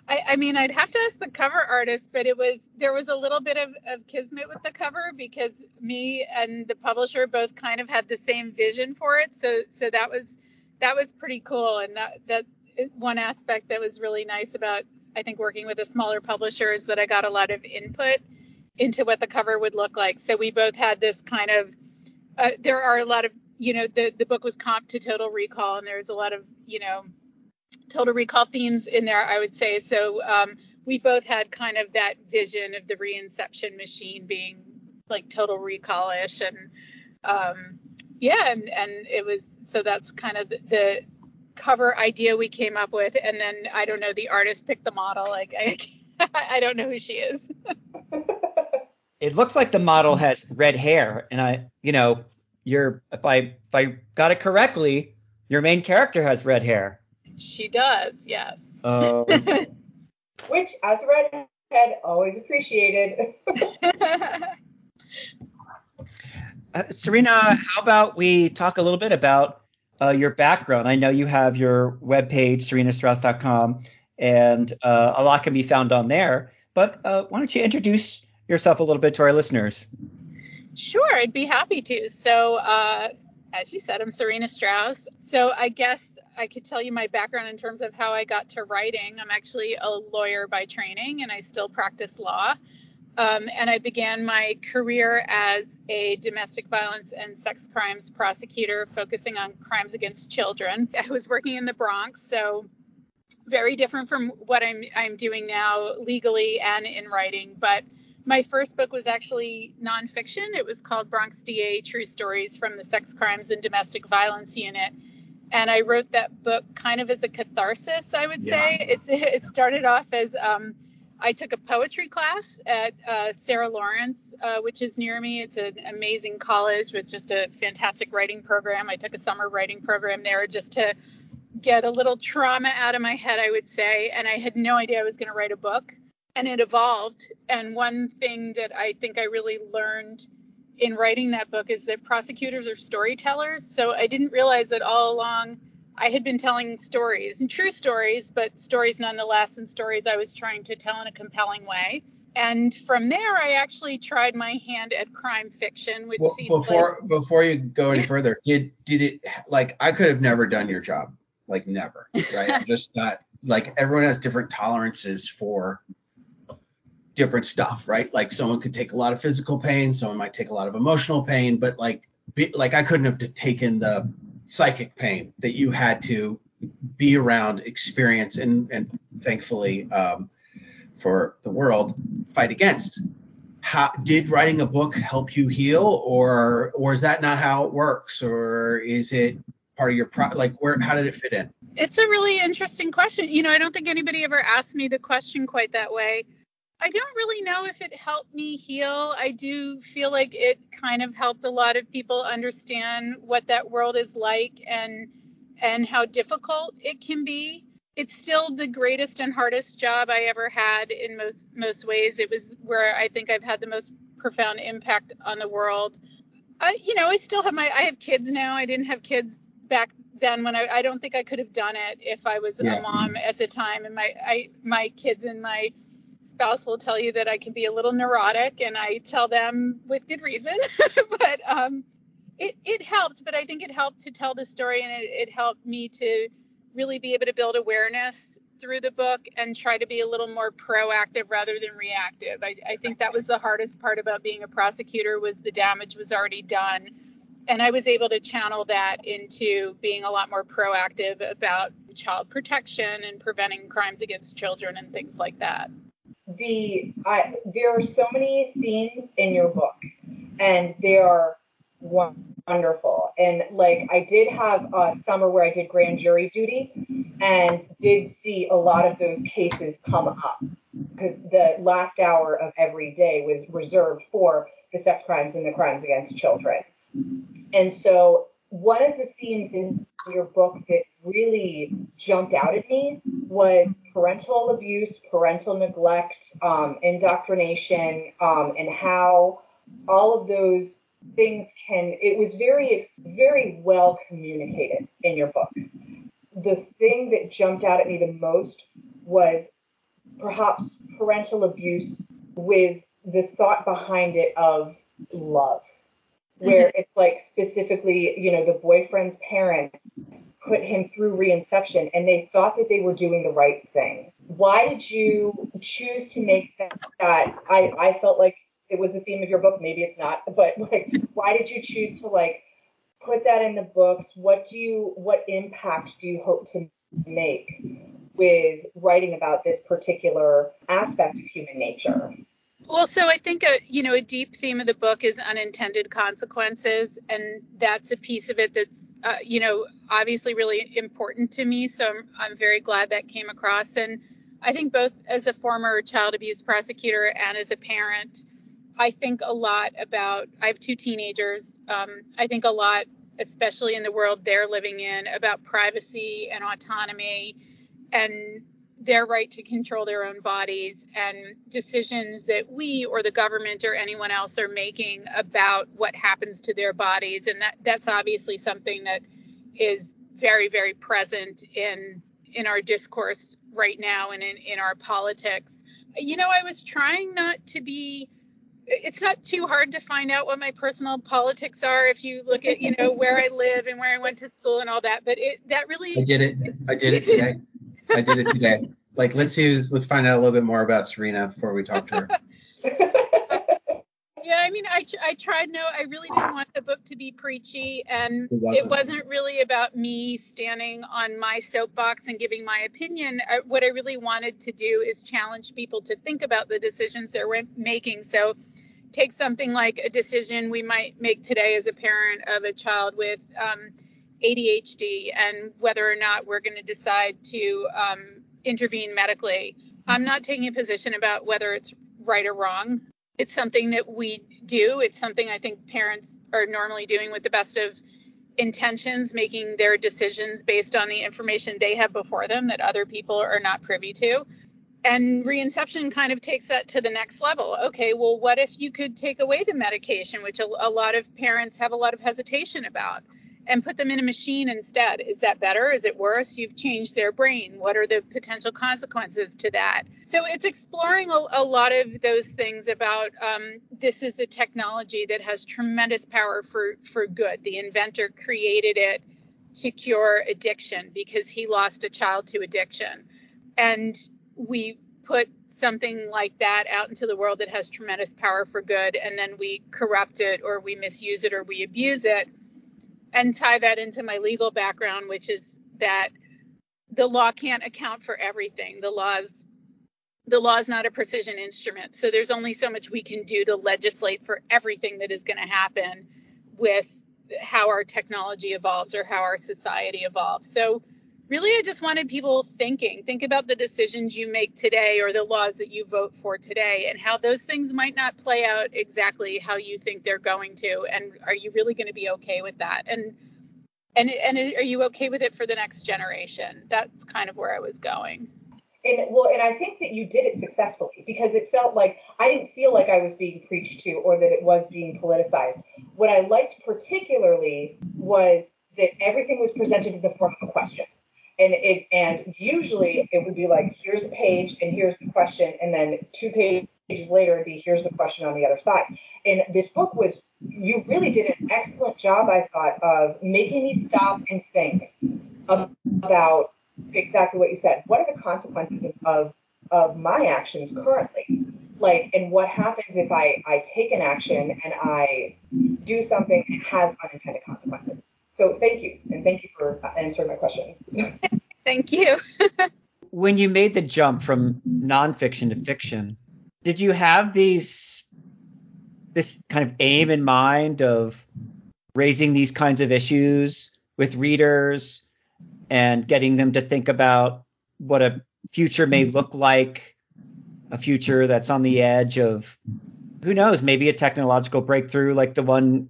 I, I mean, I'd have to ask the cover artist, but it was there was a little bit of, of kismet with the cover because me and the publisher both kind of had the same vision for it. So so that was that was pretty cool, and that that one aspect that was really nice about I think working with a smaller publisher is that I got a lot of input into what the cover would look like. So we both had this kind of uh, there are a lot of you know the the book was comp to Total Recall, and there's a lot of you know Total Recall themes in there, I would say. So um, we both had kind of that vision of the reinception machine being like Total Recall-ish, and um, yeah, and, and it was so that's kind of the, the cover idea we came up with, and then I don't know, the artist picked the model. Like I, I don't know who she is. it looks like the model has red hair, and I, you know, you're if I if I got it correctly, your main character has red hair. She does, yes. Um, Which, as a redhead, always appreciated. uh, Sarena, how about we talk a little bit about uh, your background? I know you have your webpage, sarenastraus.com, and uh, a lot can be found on there. But uh, why don't you introduce yourself a little bit to our listeners? Sure, I'd be happy to. So, uh, as you said, I'm Sarena Strauss. So, I guess I could tell you my background in terms of how I got to writing. I'm actually a lawyer by training, and I still practice law. Um, and I began my career as a domestic violence and sex crimes prosecutor, focusing on crimes against children. I was working in the Bronx, so very different from what I'm I'm doing now legally and in writing. But my first book was actually nonfiction. It was called Bronx DA True Stories from the Sex Crimes and Domestic Violence Unit. And I wrote that book kind of as a catharsis, I would yeah. say. It's it started off as um, I took a poetry class at uh, Sarah Lawrence, uh, which is near me. It's an amazing college with just a fantastic writing program. I took a summer writing program there just to get a little trauma out of my head, I would say. And I had no idea I was going to write a book and it evolved. And one thing that I think I really learned in writing that book is that prosecutors are storytellers. So I didn't realize that all along I had been telling stories and true stories, but stories nonetheless, and stories I was trying to tell in a compelling way. And from there, I actually tried my hand at crime fiction, which well, before like... before you go any further, did did it like I could have never done your job, like never, right? I'm just not like everyone has different tolerances for different stuff, right? Like someone could take a lot of physical pain, someone might take a lot of emotional pain, but like be, like I couldn't have taken the psychic pain that you had to be around, experience, and and thankfully um, for the world fight against. How did writing a book help you heal, or or is that not how it works, or is it part of your pro like where how did it fit in? It's a really interesting question. You know, I don't think anybody ever asked me the question quite that way. I don't really know if it helped me heal. I do feel like it kind of helped a lot of people understand what that world is like and and how difficult it can be. It's still the greatest and hardest job I ever had in most most ways. It was where I think I've had the most profound impact on the world. I, you know, I still have my I have kids now. I didn't have kids back then when I, I don't think I could have done it if I was yeah. a mom at the time and my I my kids and my spouse will tell you that I can be a little neurotic, and I tell them with good reason. but um, it it helped. But I think it helped to tell the story, and it, it helped me to really be able to build awareness through the book and try to be a little more proactive rather than reactive. I, I think that was the hardest part about being a prosecutor was the damage was already done. And I was able to channel that into being a lot more proactive about child protection and preventing crimes against children and things like that the I, there are so many themes in your book, and they are wonderful. And like I did have a summer where I did grand jury duty, and did see a lot of those cases come up because the last hour of every day was reserved for the sex crimes and the crimes against children. And so one of the themes in your book that really jumped out at me was parental abuse, parental neglect, um, indoctrination, um, and how all of those things can. It was very, very well communicated in your book. The thing that jumped out at me the most was perhaps parental abuse with the thought behind it of love where it's like specifically, you know, the boyfriend's parents put him through reinception and they thought that they were doing the right thing. Why did you choose to make that, that I, I felt like it was a theme of your book, maybe it's not, but like why did you choose to like put that in the books? What do you what impact do you hope to make with writing about this particular aspect of human nature? Well, so I think a you know a deep theme of the book is unintended consequences, and that's a piece of it that's uh, you know obviously really important to me. So I'm, I'm very glad that came across, and I think both as a former child abuse prosecutor and as a parent, I think a lot about. I have two teenagers. Um, I think a lot, especially in the world they're living in, about privacy and autonomy, and their right to control their own bodies and decisions that we or the government or anyone else are making about what happens to their bodies and that that's obviously something that is very very present in in our discourse right now and in, in our politics you know i was trying not to be it's not too hard to find out what my personal politics are if you look at you know where i live and where i went to school and all that but it that really I did it. I did it today. I did it today. Like let's use let's find out a little bit more about Sarena before we talk to her. yeah i mean I, I tried no i really didn't want the book to be preachy and It wasn't. it wasn't really about me standing on my soapbox and giving my opinion I, what i really wanted to do is challenge people to think about the decisions they're making so take something like a decision we might make today as a parent of a child with um, adhd and whether or not we're going to decide to um, intervene medically i'm not taking a position about whether it's right or wrong it's something that we do. It's something I think parents are normally doing with the best of intentions, making their decisions based on the information they have before them that other people are not privy to. And reinception kind of takes that to the next level. Okay, well, what if you could take away the medication, which a, a lot of parents have a lot of hesitation about, and put them in a machine instead? Is that better? Is it worse? You've changed their brain. What are the potential consequences to that? So it's exploring a, a lot of those things about um, this is a technology that has tremendous power for for good. The inventor created it to cure addiction because he lost a child to addiction, and we put something like that out into the world that has tremendous power for good, and then we corrupt it or we misuse it or we abuse it and tie that into my legal background, which is that the law can't account for everything. The law's the law is not a precision instrument. So there's only so much we can do to legislate for everything that is going to happen with how our technology evolves or how our society evolves. So really I just wanted people thinking, think about the decisions you make today or the laws that you vote for today and how those things might not play out exactly how you think they're going to and are you really going to be okay with that? And and and are you okay with it for the next generation? That's kind of where I was going. And well, and I think that you did it successfully because it felt like I didn't feel like I was being preached to or that it was being politicized. What I liked particularly was that everything was presented in the form of a question. And it and usually it would be like, here's a page and here's the question, and then two pages later it'd be here's the question on the other side. And this book was you really did an excellent job, I thought, of making me stop and think about exactly what you said. What are the consequences of, of, my actions currently? Like, and what happens if I, I take an action and I do something that has unintended consequences? So thank you, and thank you for answering my question. Thank you. when you made the jump from nonfiction to fiction, did you have these this kind of aim in mind of raising these kinds of issues with readers and getting them to think about what a future may look like, a future that's on the edge of who knows, maybe a technological breakthrough like the one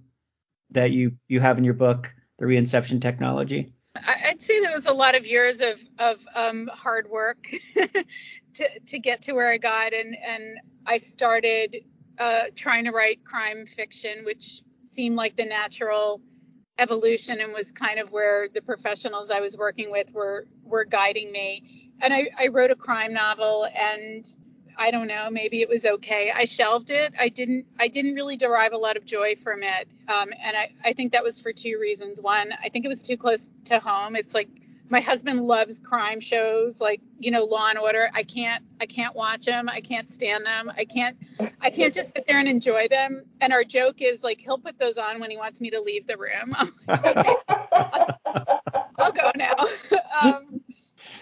that you you have in your book, the reinception technology. I'd say there was a lot of years of of um, hard work to to get to where I got, and and I started uh, trying to write crime fiction, which seemed like the natural evolution and was kind of where the professionals I was working with were were guiding me. And I, I wrote a crime novel and I don't know, maybe it was okay. I shelved it. I didn't I didn't really derive a lot of joy from it. Um, and I, I think that was for two reasons. One, I think it was too close to home. It's like my husband loves crime shows like you know Law and Order. I can't I can't watch them. I can't stand them. I can't I can't just sit there and enjoy them. And our joke is like he'll put those on when he wants me to leave the room. Okay, I'll go now. um,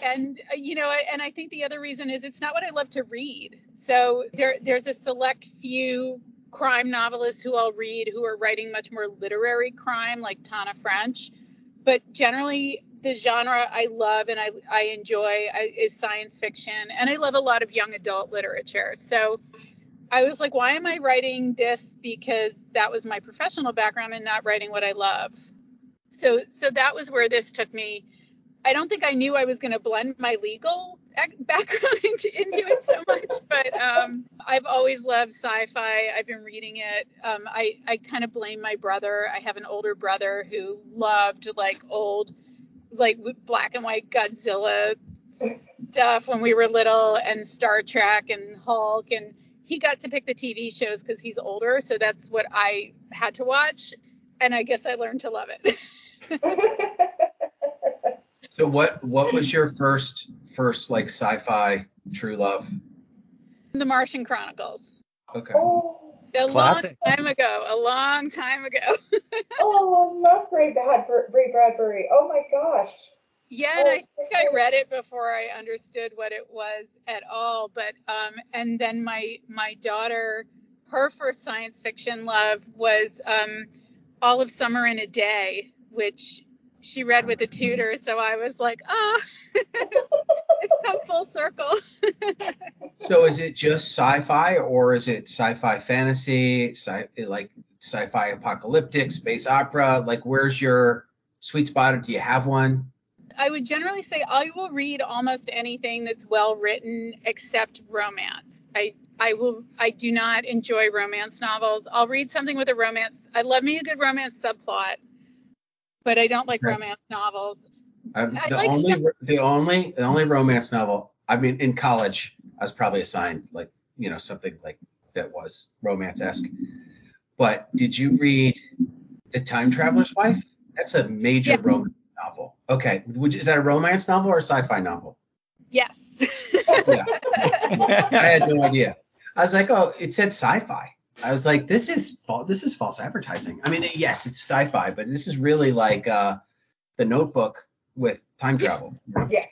and uh, you know, and I think the other reason is it's not what I love to read. So there there's a select few crime novelists who I'll read who are writing much more literary crime, like Tana French. But generally, the genre I love and I, I enjoy is science fiction, and I love a lot of young adult literature. So I was like, why am I writing this? Because that was my professional background and not writing what I love. So so that was where this took me. I don't think I knew I was going to blend my legal background into, into it so much, but um, I've always loved sci-fi. I've been reading it. Um, I I kind of blame my brother. I have an older brother who loved like old like black and white Godzilla stuff when we were little and Star Trek and Hulk and he got to pick the TV shows because he's older, so that's what I had to watch, and I guess I learned to love it. so what what was your first first like sci-fi true love? The Martian Chronicles. Okay. Oh, a Classic. long time ago. A long time ago. oh, I love Ray Bradbury. Ray Bradbury. Oh my gosh. Yeah, and I think I read it before I understood what it was at all. But um, and then my my daughter, her first science fiction love was um, All of Summer in a Day, which she read with a tutor. So I was like, oh, it's come full circle. so is it just sci-fi or is it sci-fi fantasy, sci- like sci-fi apocalyptic, space opera? Like where's your sweet spot? Or Do you have one? I would generally say I will read almost anything that's well written except romance. I I will I do not enjoy romance novels. I'll read something with a romance. I love me a good romance subplot, but I don't like romance novels. I the like only stuff- the only the only romance novel. I mean, in college, I was probably assigned like you know something like that was romance esque. But did you read The Time Traveler's Wife? That's a major romance novel. Okay, Would is that a romance novel or a sci-fi novel? Yes. Yeah, I had no idea. I was like, oh, it said sci-fi. I was like, this is this is false advertising. I mean, yes, it's sci-fi, but this is really like uh, the Notebook with time travel. Yeah.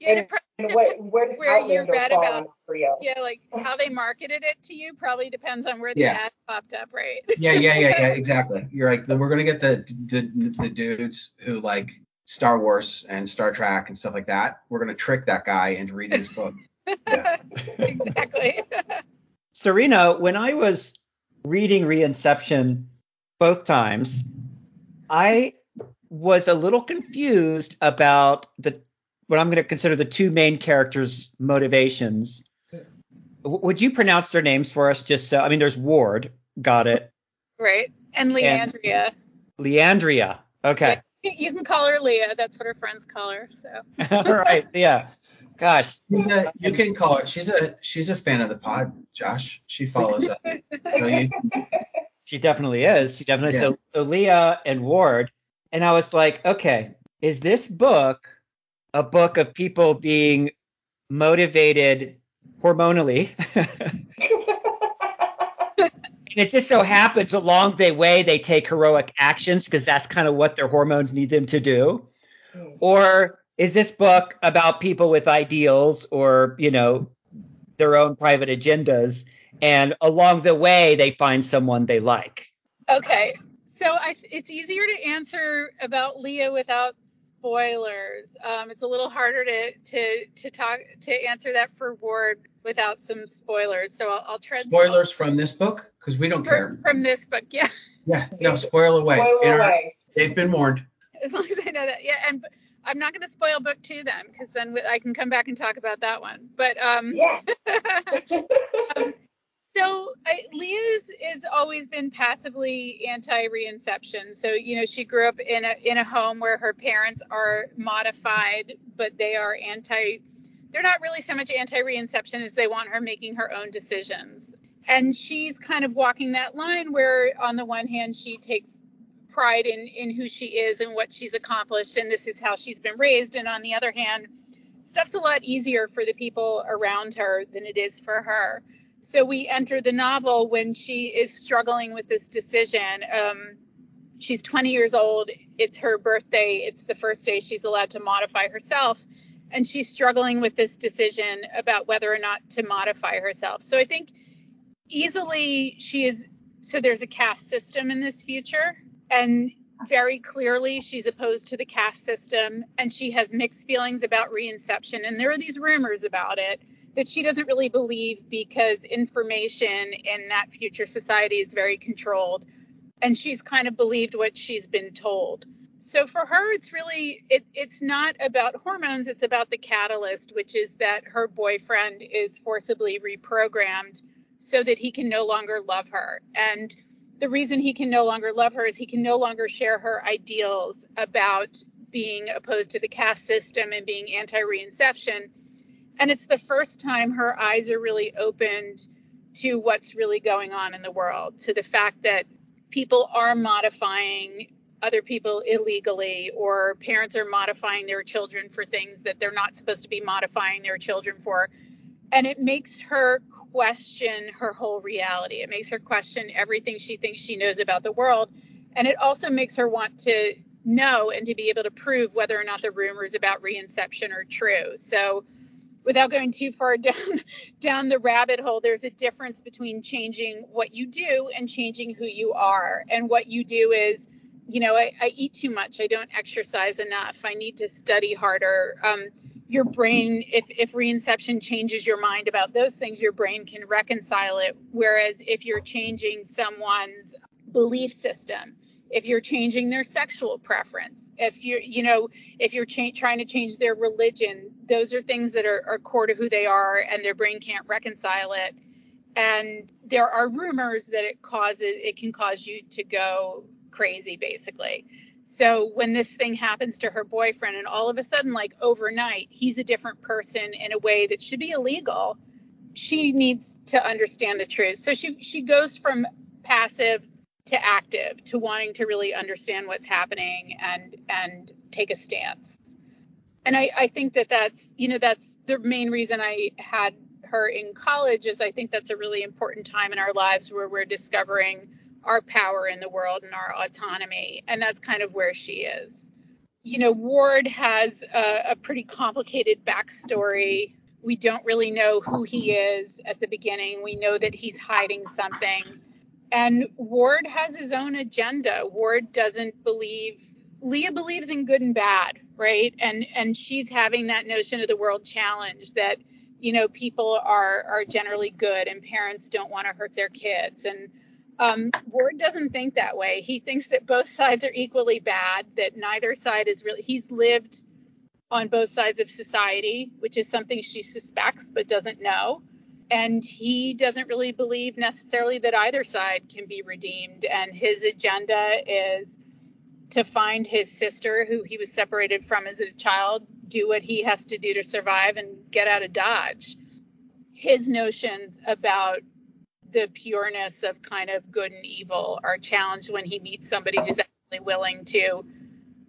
yeah, it pro- And what, where does Where you read about- for you? yeah, like how they marketed it to you probably depends on where the Yeah. ad popped up, right? Yeah, yeah, yeah, yeah, exactly. You're like, we're gonna get the, the the dudes who like Star Wars and Star Trek and stuff like that. We're gonna trick that guy into reading this book. Yeah. exactly. Sarena, when I was reading Reinception both times, I was a little confused about the what I'm going to consider the two main characters' motivations. W- would you pronounce their names for us? Just so I mean, there's Ward, got it. right. And Leandria. Leandria, okay. You can call her Leah. That's what her friends call her. So. All right, yeah. Gosh, She's a- you can call her. She's a she's a fan of the pod, Josh. She follows us. So you, She definitely is. She definitely Yeah. so, so Leah and Ward. And I was like, okay, is this book a book of people being motivated hormonally? and it just so happens along the way they take heroic actions because that's kind of what their hormones need them to do. Mm. Or is this book about people with ideals or, you know, their own private agendas? And along the way, they find someone they like. Okay, so I, it's easier to answer about Leah without spoilers. Um, it's a little harder to to to talk to answer that for Ward without some spoilers. So I'll, I'll tread spoilers from this book because we don't care. from, from this book. Yeah, Yeah, no, spoil away. Spoil In our- away. they've been warned. as long as I know that. Yeah, and I'm not going to spoil book two then, because then we- I can come back and talk about that one. But um, Yes. So I, Leah's has always been passively anti-reinception. So you know she grew up in a in a home where her parents are modified, but they are anti. They're not really so much anti-reinception as they want her making her own decisions. And she's kind of walking that line where on the one hand she takes pride in in who she is and what she's accomplished and this is how she's been raised. And on the other hand stuff's a lot easier for the people around her than it is for her. So we enter the novel when she is struggling with this decision. Um, she's 20 years old. It's her birthday. It's the first day she's allowed to modify herself. And she's struggling with this decision about whether or not to modify herself. So i think easily she is so there's a caste system in this future and very clearly she's opposed to the caste system and she has mixed feelings about reinception. And there are these rumors about it that she doesn't really believe because information in that future society is very controlled. And she's kind of believed what she's been told. So for her it's really it, it's not about hormones it's about the catalyst which is that her boyfriend is forcibly reprogrammed so that he can no longer love her. And the reason he can no longer love her is he can no longer share her ideals about being opposed to the caste system and being anti reinception. And it's the first time her eyes are really opened to what's really going on in the world, to the fact that people are modifying other people illegally, or parents are modifying their children for things that they're not supposed to be modifying their children for. And it makes her question her whole reality. It makes her question everything she thinks she knows about the world. And it also makes her want to know and to be able to prove whether or not the rumors about reinception are true. So without going too far down down the rabbit hole, there's a difference between changing what you do and changing who you are. And what you do is, you know, I, I eat too much. I don't exercise enough. I need to study harder. Um, your brain if if reinception changes your mind about those things your brain can reconcile it whereas if you're changing someone's belief system if you're changing their sexual preference if you're you know if you're cha- trying to change their religion those are things that are, are core to who they are and their brain can't reconcile it and there are rumors that it causes it can cause you to go crazy basically so when this thing happens to her boyfriend, and all of a sudden, like overnight, he's a different person in a way that should be illegal, she needs to understand the truth. So she she goes from passive to active to wanting to really understand what's happening and and take a stance. And I, I think that that's you know that's the main reason I had her in college is I think that's a really important time in our lives where we're discovering our power in the world and our autonomy. And that's kind of where she is. You know, Ward has a, a pretty complicated backstory. We don't really know who he is at the beginning. We know that he's hiding something. And Ward has his own agenda. Ward doesn't believe Leah believes in good and bad, right? And and she's having that notion of the world challenge that you know people are are generally good and parents don't want to hurt their kids and um, Ward doesn't think that way. He thinks that both sides are equally bad, that neither side is really, he's lived on both sides of society, which is something she suspects but doesn't know. And he doesn't really believe necessarily that either side can be redeemed. And his agenda is to find his sister, who he was separated from as a child, do what he has to do to survive and get out of Dodge. His notions about the pureness of kind of good and evil are challenged when he meets somebody who's actually willing to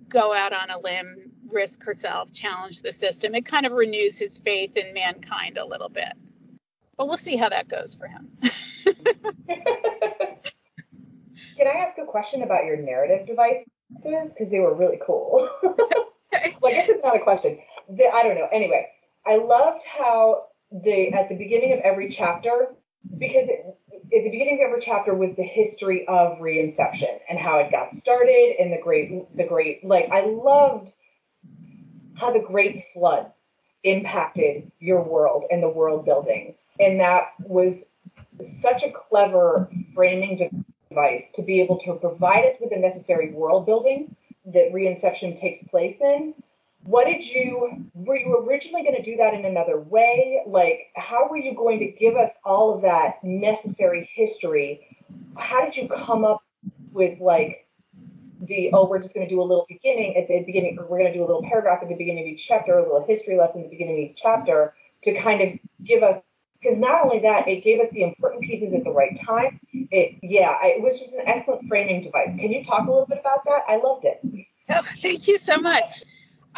go out on a limb, risk herself, challenge the system. It kind of renews his faith in mankind a little bit. But we'll see how that goes for him. Can I ask a question about your narrative devices? Because they were really cool. well, I guess it's not a question. The, I don't know. Anyway, I loved how they at the beginning of every chapter because it, at the beginning of every chapter was the history of reinception and how it got started and the great the great like I loved how the great floods impacted your world and the world building. And that was such a clever framing device to be able to provide us with the necessary world building that reinception takes place in what did you were you originally going to do that in another way like how were you going to give us all of that necessary history how did you come up with like the oh we're just going to do a little beginning at the beginning or we're going to do a little paragraph at the beginning of each chapter a little history lesson at the beginning of each chapter to kind of give us because not only that, it gave us the important pieces at the right time. It, yeah, it was just an excellent framing device. Can you talk a little bit about that? I loved it. Oh, thank you so much.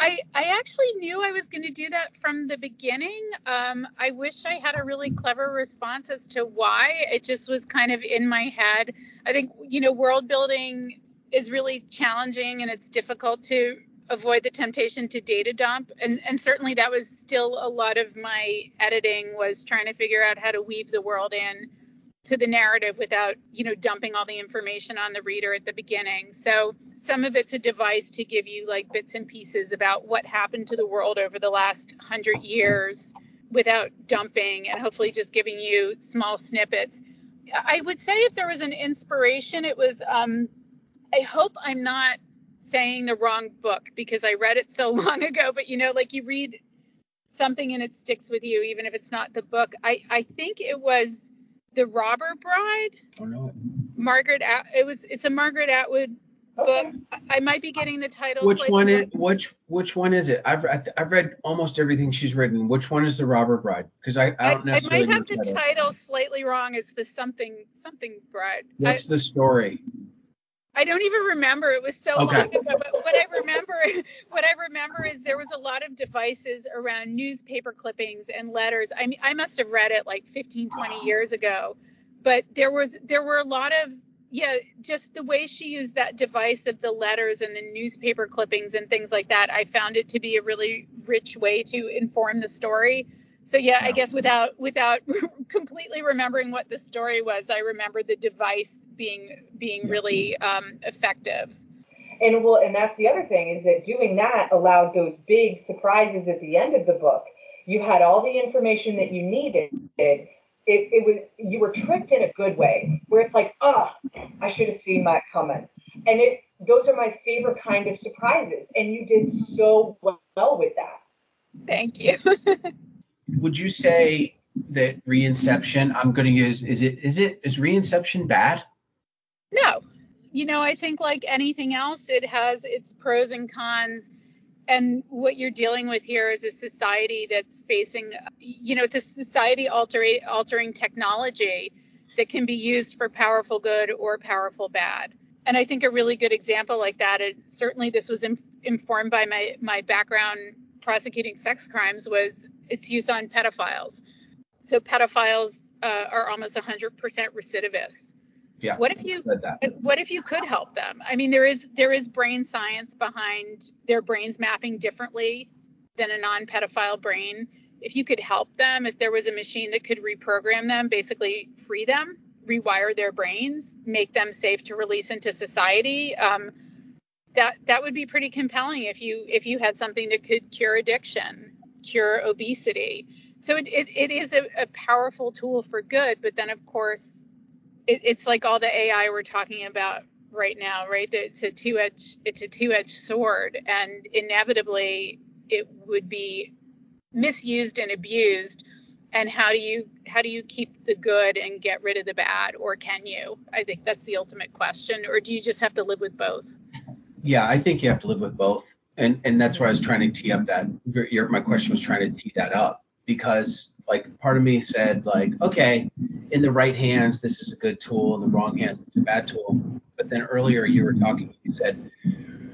I, I actually knew I was going to do that from the beginning. Um, I wish I had a really clever response as to why. It just was kind of in my head. I think, you know, world building is really challenging and it's difficult to avoid the temptation to data dump and and certainly that was still a lot of my editing was trying to figure out how to weave the world in to the narrative without you know dumping all the information on the reader at the beginning so some of it's a device to give you like bits and pieces about what happened to the world over the last 100 years without dumping and hopefully just giving you small snippets i would say if there was an inspiration it was um, i hope i'm not saying the wrong book because I read it so long ago, but you know, like you read something and it sticks with you, even if it's not the book. I, I think it was The Robber Bride. Oh, no. Margaret, it was, it's a Margaret Atwood book. I might be getting the title. Which one is which which one is it? I've I've read almost everything she's written. Which one is the Robber Bride? Because I, I don't necessarily. I might have the title. title slightly wrong. It's the something something bride. What's I, the story? I don't even remember. It was so okay. long ago. But what I remember, what I remember is there was a lot of devices around newspaper clippings and letters. I mean, I must have read it like 15, 20 years ago. But there was, there were a lot of, yeah, just the way she used that device of the letters and the newspaper clippings and things like that. I found it to be a really rich way to inform the story so yeah, I guess without without completely remembering what the story was, I remember the device being being really um, effective. And well, and that's the other thing is that doing that allowed those big surprises at the end of the book. You had all the information that you needed. It, it was you were tricked in a good way, where it's like, ah, oh, I should have seen that coming. And it those are my favorite kind of surprises, and you did so well with that. Thank you. would you say that reinception i'm going to use is it is it is reinception bad? No. You know i think like anything else it has its pros and cons. And what you're dealing with here is a society that's facing you know it's a society altering altering technology that can be used for powerful good or powerful bad. And i think a really good example like that it, certainly this was inf- informed by my my background prosecuting sex crimes was its use on pedophiles. So pedophiles uh, are almost 100% recidivists. Yeah. What if you what if you could help them? I mean, there is there is brain science behind their brains mapping differently than a non-pedophile brain. If you could help them, if there was a machine that could reprogram them, basically free them, rewire their brains, make them safe to release into society, um, that that would be pretty compelling if you if you had something that could cure addiction cure obesity. So it, it, it is a, a, powerful tool for good, but then of course it, it's like all the AI we're talking about right now, right? It's a two edge it's a two edged sword, and inevitably it would be misused and abused. And how do you how do you keep the good and get rid of the bad, or can you? I think that's the ultimate question. Or do you just have to live with both? Yeah, I think you have to live with both and and that's where I was trying to tee up that your, my question was trying to tee that up because like part of me said like okay in the right hands this is a good tool in the wrong hands it's a bad tool but then earlier you were talking you said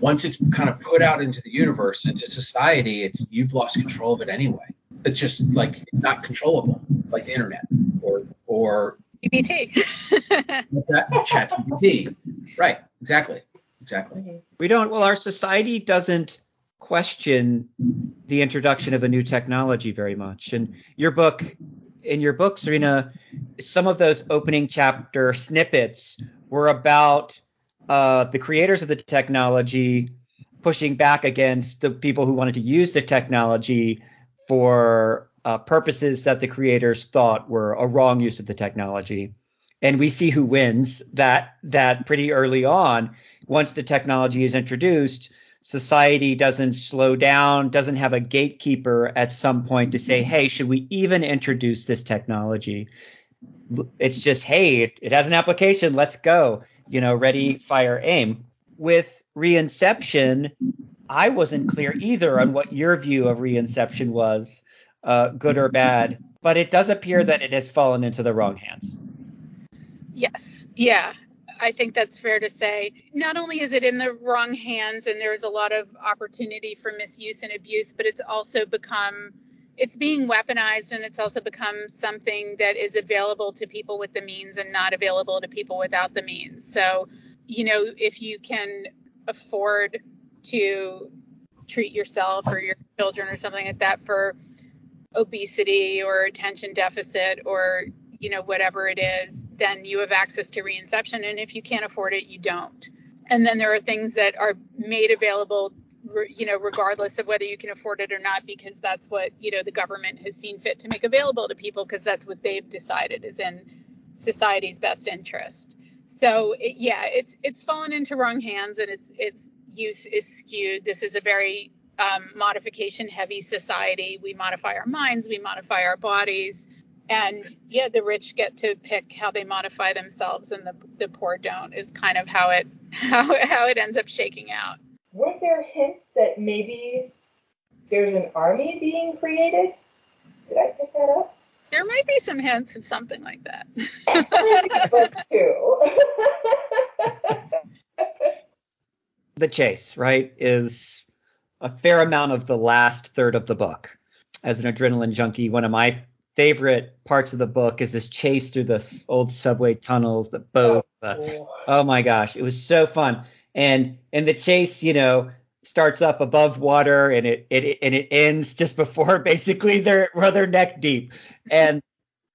once it's kind of put out into the universe into society it's you've lost control of it anyway it's just like it's not controllable like the internet or or GPT. chat GPT. Right, exactly. Exactly. Mm-hmm. We don't. Well, our society doesn't question the introduction of a new technology very much. And your book, in your book, Sarena, some of those opening chapter snippets were about uh, the creators of the technology pushing back against the people who wanted to use the technology for uh, purposes that the creators thought were a wrong use of the technology and we see who wins that that pretty early on. Once the technology is introduced society doesn't slow down doesn't have a gatekeeper at some point to say hey should we even introduce this technology? It's just hey it, has an application. Let's go. You know ready fire aim. With reinception i wasn't clear either on what your view of reinception was uh, good or bad but it does appear that it has fallen into the wrong hands. Yes. Yeah. I think that's fair to say. Not only is it in the wrong hands and there's a lot of opportunity for misuse and abuse, but it's also become it's being weaponized and it's also become something that is available to people with the means and not available to people without the means. So, you know, if you can afford to treat yourself or your children or something like that for obesity or attention deficit or you know whatever it is then you have access to reinception and if you can't afford it you don't. And then there are things that are made available you know regardless of whether you can afford it or not because that's what you know the government has seen fit to make available to people because that's what they've decided is in society's best interest. So it, yeah it's it's fallen into wrong hands and its its use is skewed. This is a very um, modification heavy society. We modify our minds we modify our bodies and yeah the rich get to pick how they modify themselves and the, the poor don't is kind of how it how, how it ends up shaking out. Weren't there hints that maybe there's an army being created? Did i pick that up? There might be some hints of something like that. The chase right is a fair amount of the last third of the book. As an adrenaline junkie one of my favorite parts of the book is this chase through the old subway tunnels, the boat. Oh, oh my gosh, it was so fun. And and the chase, you know, starts up above water and it it and it ends just before basically they're where they're neck deep. And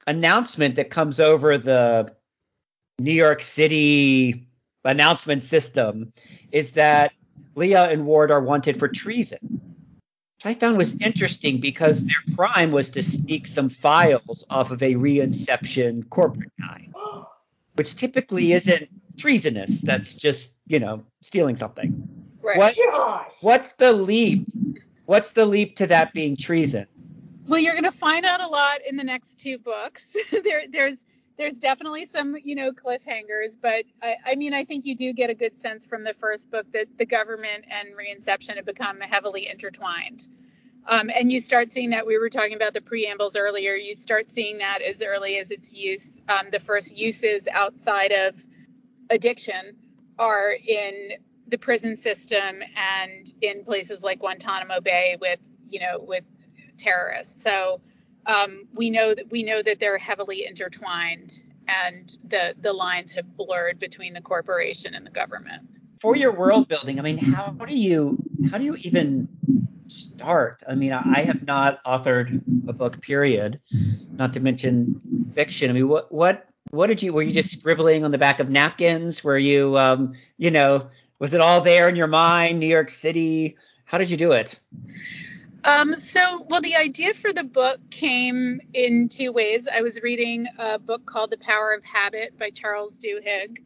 announcement that comes over the New York City announcement system is that Leah and Ward are wanted for treason which I found was interesting because their crime was to sneak some files off of a reinception corporate guy, which typically isn't treasonous. That's just, you know, stealing something. Right. What, what's the leap? What's the leap to that being treason? Well, you're going to find out a lot in the next two books. there, there's there's definitely some, you know, cliffhangers, but I, I, mean, I think you do get a good sense from the first book that the government and reinception have become heavily intertwined. Um, and you start seeing that we were talking about the preambles earlier. You start seeing that as early as its use. Um, the first uses outside of addiction are in the prison system and in places like Guantanamo Bay with, you know, with terrorists. So um, we know that we know that they're heavily intertwined and the the lines have blurred between the corporation and the government. For your world building, I mean, how do you how do you even start? I mean, I have not authored a book, period. Not to mention fiction. I mean, what what what did you were you just scribbling on the back of napkins? Were you um, you know, was it all there in your mind? New York City? How did you do it? Um, so, well, the idea for the book came in two ways. I was reading a book called The Power of Habit by Charles Duhigg,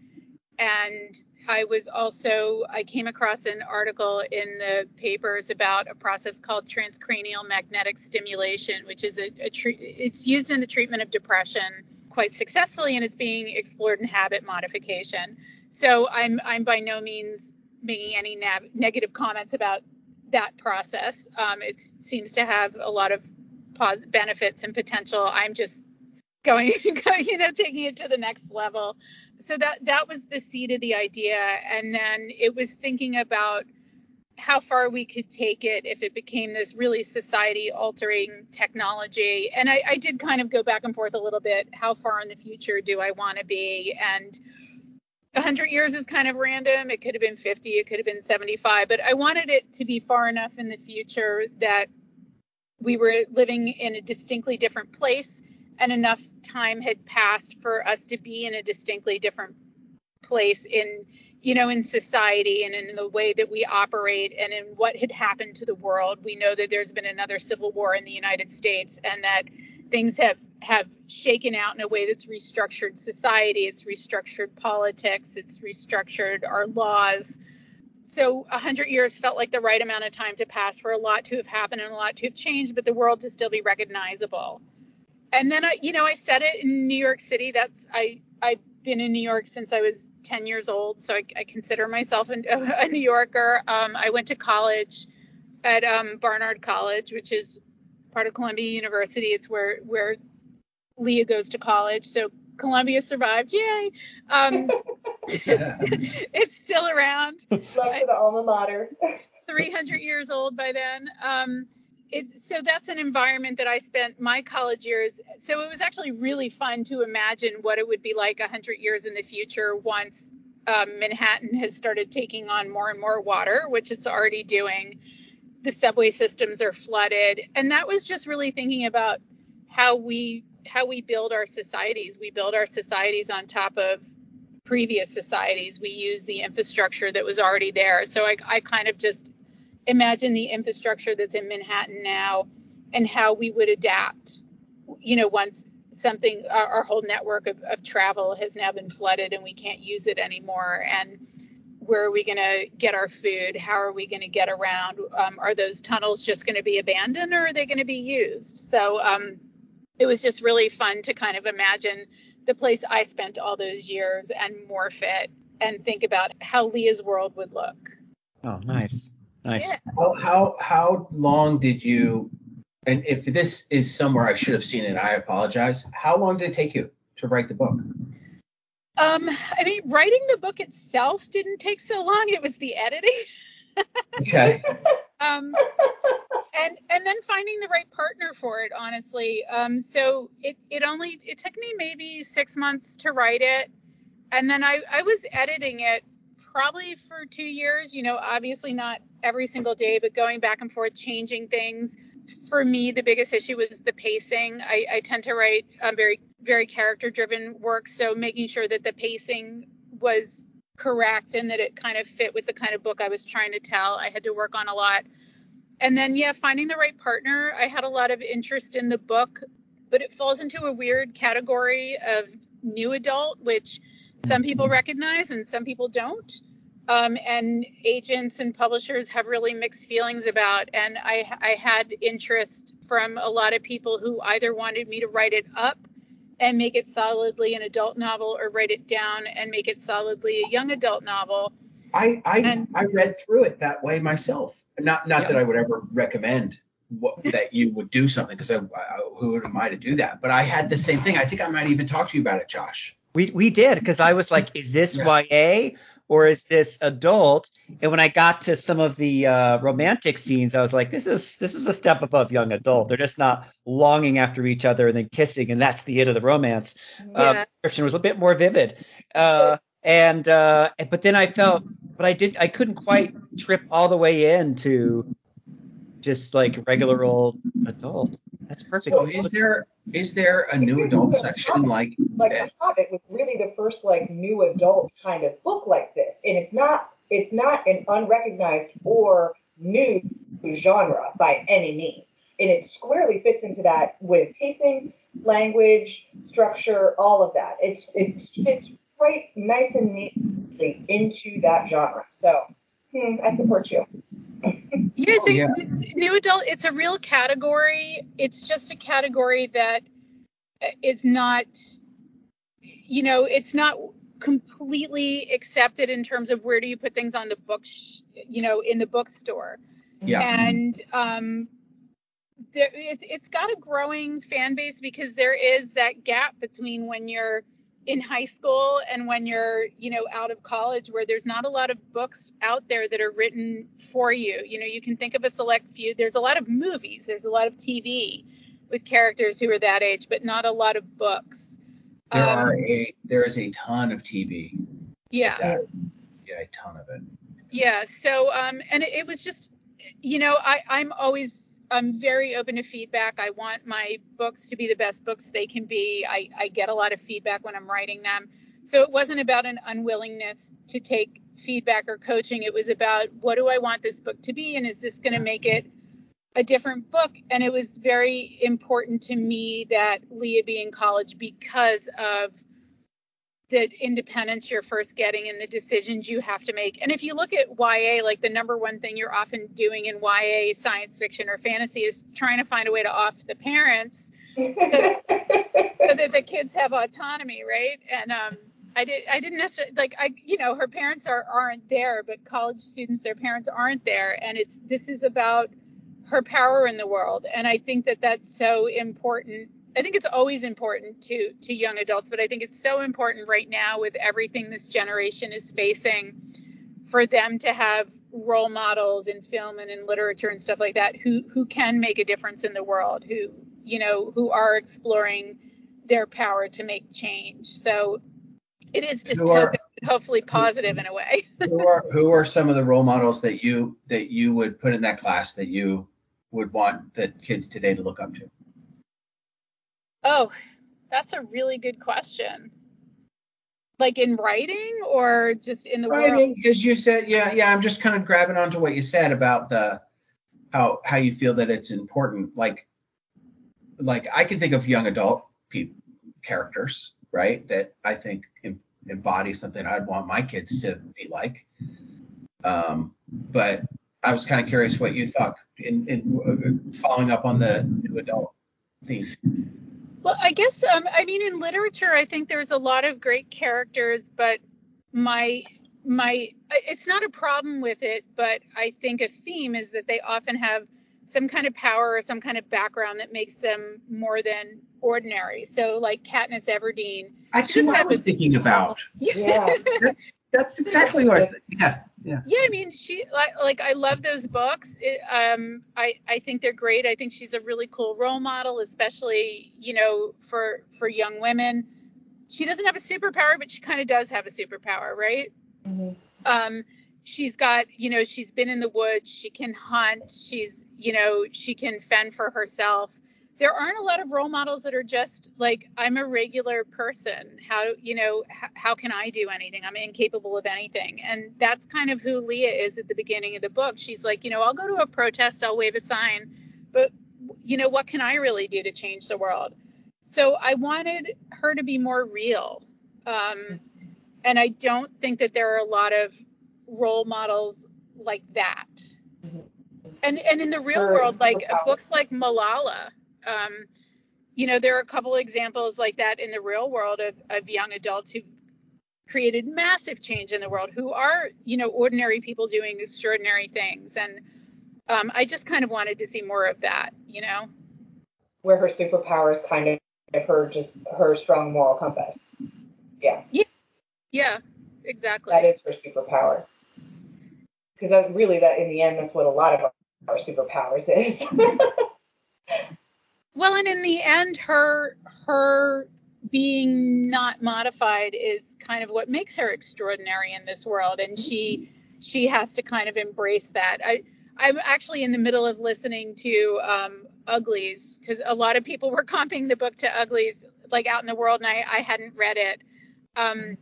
and I was also I came across an article in the papers about a process called transcranial magnetic stimulation, which is a, a it's used in the treatment of depression quite successfully, and it's being explored in habit modification. So I'm I'm by no means making any nav- negative comments about that process. Um, it seems to have a lot of pos- benefits and potential. I'm just going, you know, taking it to the next level. So that that was the seed of the idea, and then it was thinking about how far we could take it if it became this really society altering technology. And I, I did kind of go back and forth a little bit. How far in the future do I want to be? And 100 years is kind of random. It could have been 50, it could have been 75, but I wanted it to be far enough in the future that we were living in a distinctly different place and enough time had passed for us to be in a distinctly different place in you know in society and in the way that we operate and in what had happened to the world we know that there's been another civil war in the united states and that things have have shaken out in a way that's restructured society, it's restructured politics, it's restructured our laws. So 100 years felt like the right amount of time to pass for a lot to have happened and a lot to have changed, but the world to still be recognizable. And then I, you know, I said it in New York City. That's I I've been in New York since I was 10 years old, so I, I consider myself a, a New Yorker. Um, I went to college at um, Barnard College, which is part of Columbia University. It's where where Leah goes to college. So Columbia survived. Yay. Um, it's, it's, still around. Love for the alma mater. 300 years old by then. Um, it's so that's an environment that I spent my college years. So it was actually really fun to imagine what it would be like 100 years in the future once um, Manhattan has started taking on more and more water, which it's already doing. The subway systems are flooded, and that was just really thinking about how we how we build our societies. We build our societies on top of previous societies. We use the infrastructure that was already there. So I, I kind of just imagine the infrastructure that's in Manhattan now and how we would adapt, you know, once something, our, our whole network of, of travel has now been flooded and we can't use it anymore. And where are we going to get our food? How are we going to get around? Um, are those tunnels just going to be abandoned or are they going to be used? So um, it was just really fun to kind of imagine the place I spent all those years and morph it and think about how Leah's world would look. Oh, nice. Nice. Yeah. How, how how long did you? And if this is somewhere I should have seen it, I apologize. How long did it take you to write the book? Um, I mean, writing the book itself didn't take so long. It was the editing. okay. um, and and then finding the right partner for it, honestly. Um, so it it only it took me maybe six months to write it, and then I I was editing it probably for two years. You know, obviously not every single day, but going back and forth, changing things. For me, the biggest issue was the pacing. I, I tend to write um, very, very character driven work. So making sure that the pacing was correct and that it kind of fit with the kind of book I was trying to tell. I had to work on a lot. And then, yeah, finding the right partner. I had a lot of interest in the book, but it falls into a weird category of new adult, which some people recognize and some people don't. Um, and agents and publishers have really mixed feelings about. And I, I had interest from a lot of people who either wanted me to write it up and make it solidly an adult novel or write it down and make it solidly a young adult novel. I I, and, I read through it that way myself. Not not yeah. that I would ever recommend what, that you would do something because who am I to do that? But I had the same thing. I think I might even talk to you about it, Josh. We we did because I was like, is this yeah. YA or is this adult? And when I got to some of the uh, romantic scenes, I was like, this is this is a step above young adult. They're just not longing after each other and then kissing, and that's the end of the romance. Yeah. Uh, the description was a bit more vivid. Uh, and uh, but then I felt, but I did I couldn't quite trip all the way into just like regular old adult. That's perfect. So is there is there a new adult section like like the Hobbit was really the first like new adult kind of book like this, and it's not it's not an unrecognized or new genre by any means, and it squarely fits into that with pacing, language, structure, all of that. It's it fits right nice and neatly into that genre. So hmm, I support you. Yeah, it's, a, yeah. it's new adult. It's a real category. It's just a category that is not, you know, it's not completely accepted in terms of where do you put things on the book, you know, in the bookstore. Yeah. And um, there, it, it's got a growing fan base because there is that gap between when you're in high school and when you're you know out of college where there's not a lot of books out there that are written for you. You know you can think of a select few. There's a lot of movies. There's a lot of tv with characters who are that age but not a lot of books. There um, are a there is a ton of tv yeah. That, yeah a ton of it. Yeah so um and it, it was just you know i i'm always I'm very open to feedback. I want my books to be the best books they can be. I, I get a lot of feedback when I'm writing them. So it wasn't about an unwillingness to take feedback or coaching. It was about what do I want this book to be and is this going to make it a different book? And it was very important to me that Leah be in college because of the independence you're first getting and the decisions you have to make. And if you look at YA, like the number one thing you're often doing in YA science fiction or fantasy is trying to find a way to off the parents so, that, so that the kids have autonomy, right? And um, I did I didn't necessarily like I you know her parents are aren't there, but college students their parents aren't there, and it's this is about her power in the world, and I think that that's so important I think it's always important to to young adults, but I think it's so important right now with everything this generation is facing for them to have role models in film and in literature and stuff like that who who can make a difference in the world, who you know who are exploring their power to make change. So it is dystopic, hopefully positive in a way. who are who are some of the role models that you that you would put in that class that you would want the kids today to look up to? Oh, that's a really good question. Like in writing or just in the writing, because you said yeah yeah. I'm just kind of grabbing onto what you said about the how how you feel that it's important. Like like I can think of young adult characters right that I think embody something I'd want my kids to be like. Um, but I was kind of curious what you thought in, in uh, following up on the new adult theme. Well, I guess um, I mean in literature, I think there's a lot of great characters, but my my it's not a problem with it, but I think a theme is that they often have some kind of power or some kind of background that makes them more than ordinary. So like Katniss Everdeen. That's who I was thinking about. Yeah. That's exactly what I was. Yeah. Yeah. Yeah, I mean, she like, like I love those books. It, um, I I think they're great. I think she's a really cool role model, especially you know for for young women. She doesn't have a superpower, but she kind of does have a superpower, right? Mm-hmm. Um, she's got you know she's been in the woods. She can hunt. She's you know she can fend for herself there aren't a lot of role models that are just like i'm a regular person. How you know h- how can i do anything? I'm incapable of anything. And that's kind of who leah is at the beginning of the book. She's like you know i'll go to a protest i'll wave a sign but you know what can i really do to change the world? So i wanted her to be more real. Um, and i don't think that there are a lot of role models like that. Mm-hmm. and and in the real world like books like malala um, you know, there are a couple examples like that in the real world of, of young adults who've created massive change in the world, who are, you know, ordinary people doing extraordinary things. And um, I just kind of wanted to see more of that, you know. Where her superpower is kind of her just her strong moral compass. Yeah. Yeah. Yeah. Exactly. That is her superpower. Because that's really that in the end, that's what a lot of our superpowers is. Well, and in the end, her her being not modified is kind of what makes her extraordinary in this world, and she she has to kind of embrace that. I I'm actually in the middle of listening to um, Uglies because a lot of people were comping the book to Uglies like out in the world, and I I hadn't read it. Um,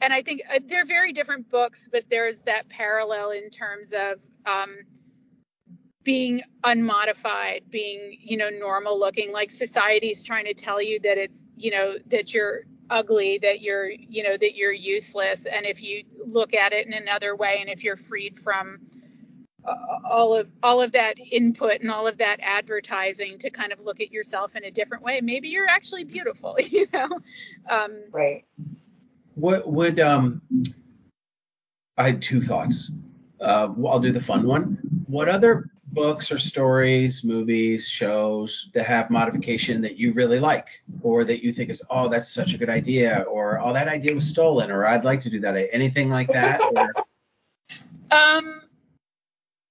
and I think uh, they're very different books, but there's that parallel in terms of um, being unmodified, being, you know, normal looking, like society's trying to tell you that it's, you know, that you're ugly, that you're, you know, that you're useless. And if you look at it in another way and if you're freed from uh, all of all of that input and all of that advertising to kind of look at yourself in a different way, maybe you're actually beautiful, you know. Um, right. What would um I had two thoughts. Uh, I'll do the fun one. What other books or stories, movies, shows that have modification that you really like or that you think is, oh, that's such a good idea or oh, that idea was stolen or I'd like to do that. Anything like that? Or... Um,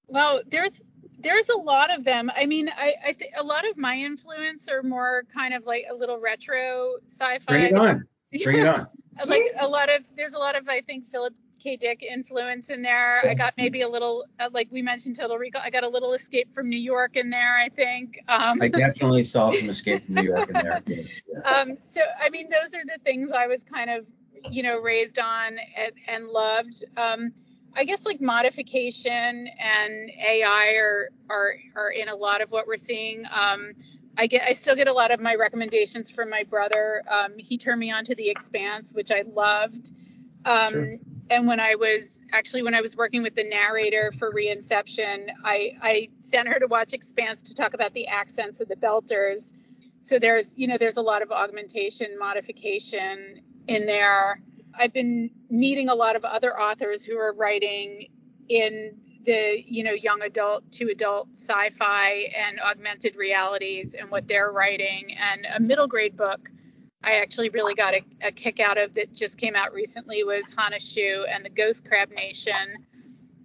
well, there's there's a lot of them. I mean, I, I think a lot of my influence are more kind of like a little retro sci-fi. Bring it on. Bring it on. like a lot of there's a lot of I think Philip K. Dick influence in there. I got maybe a little, uh, like we mentioned, Total Recall. I got a little Escape from New York in there, I think. Um, I definitely saw some Escape from New York in there. Yeah. Um, so, I mean, those are the things I was kind of, you know, raised on and, and loved. Um, I guess like modification and AI are, are are in a lot of what we're seeing. Um, I get I still get a lot of my recommendations from my brother. Um, he turned me on to The Expanse, which I loved. Um, sure and when I was actually when I was working with the narrator for Reinception, I, I sent her to watch Expanse to talk about the accents of the Belters. So there's you know there's a lot of augmentation modification in there. I've been meeting a lot of other authors who are writing in the you know young adult to adult sci-fi and augmented realities and what they're writing and a middle grade book I actually really got a, a kick out of that just came out recently was Hana Hsu and the Ghost Crab Invasion.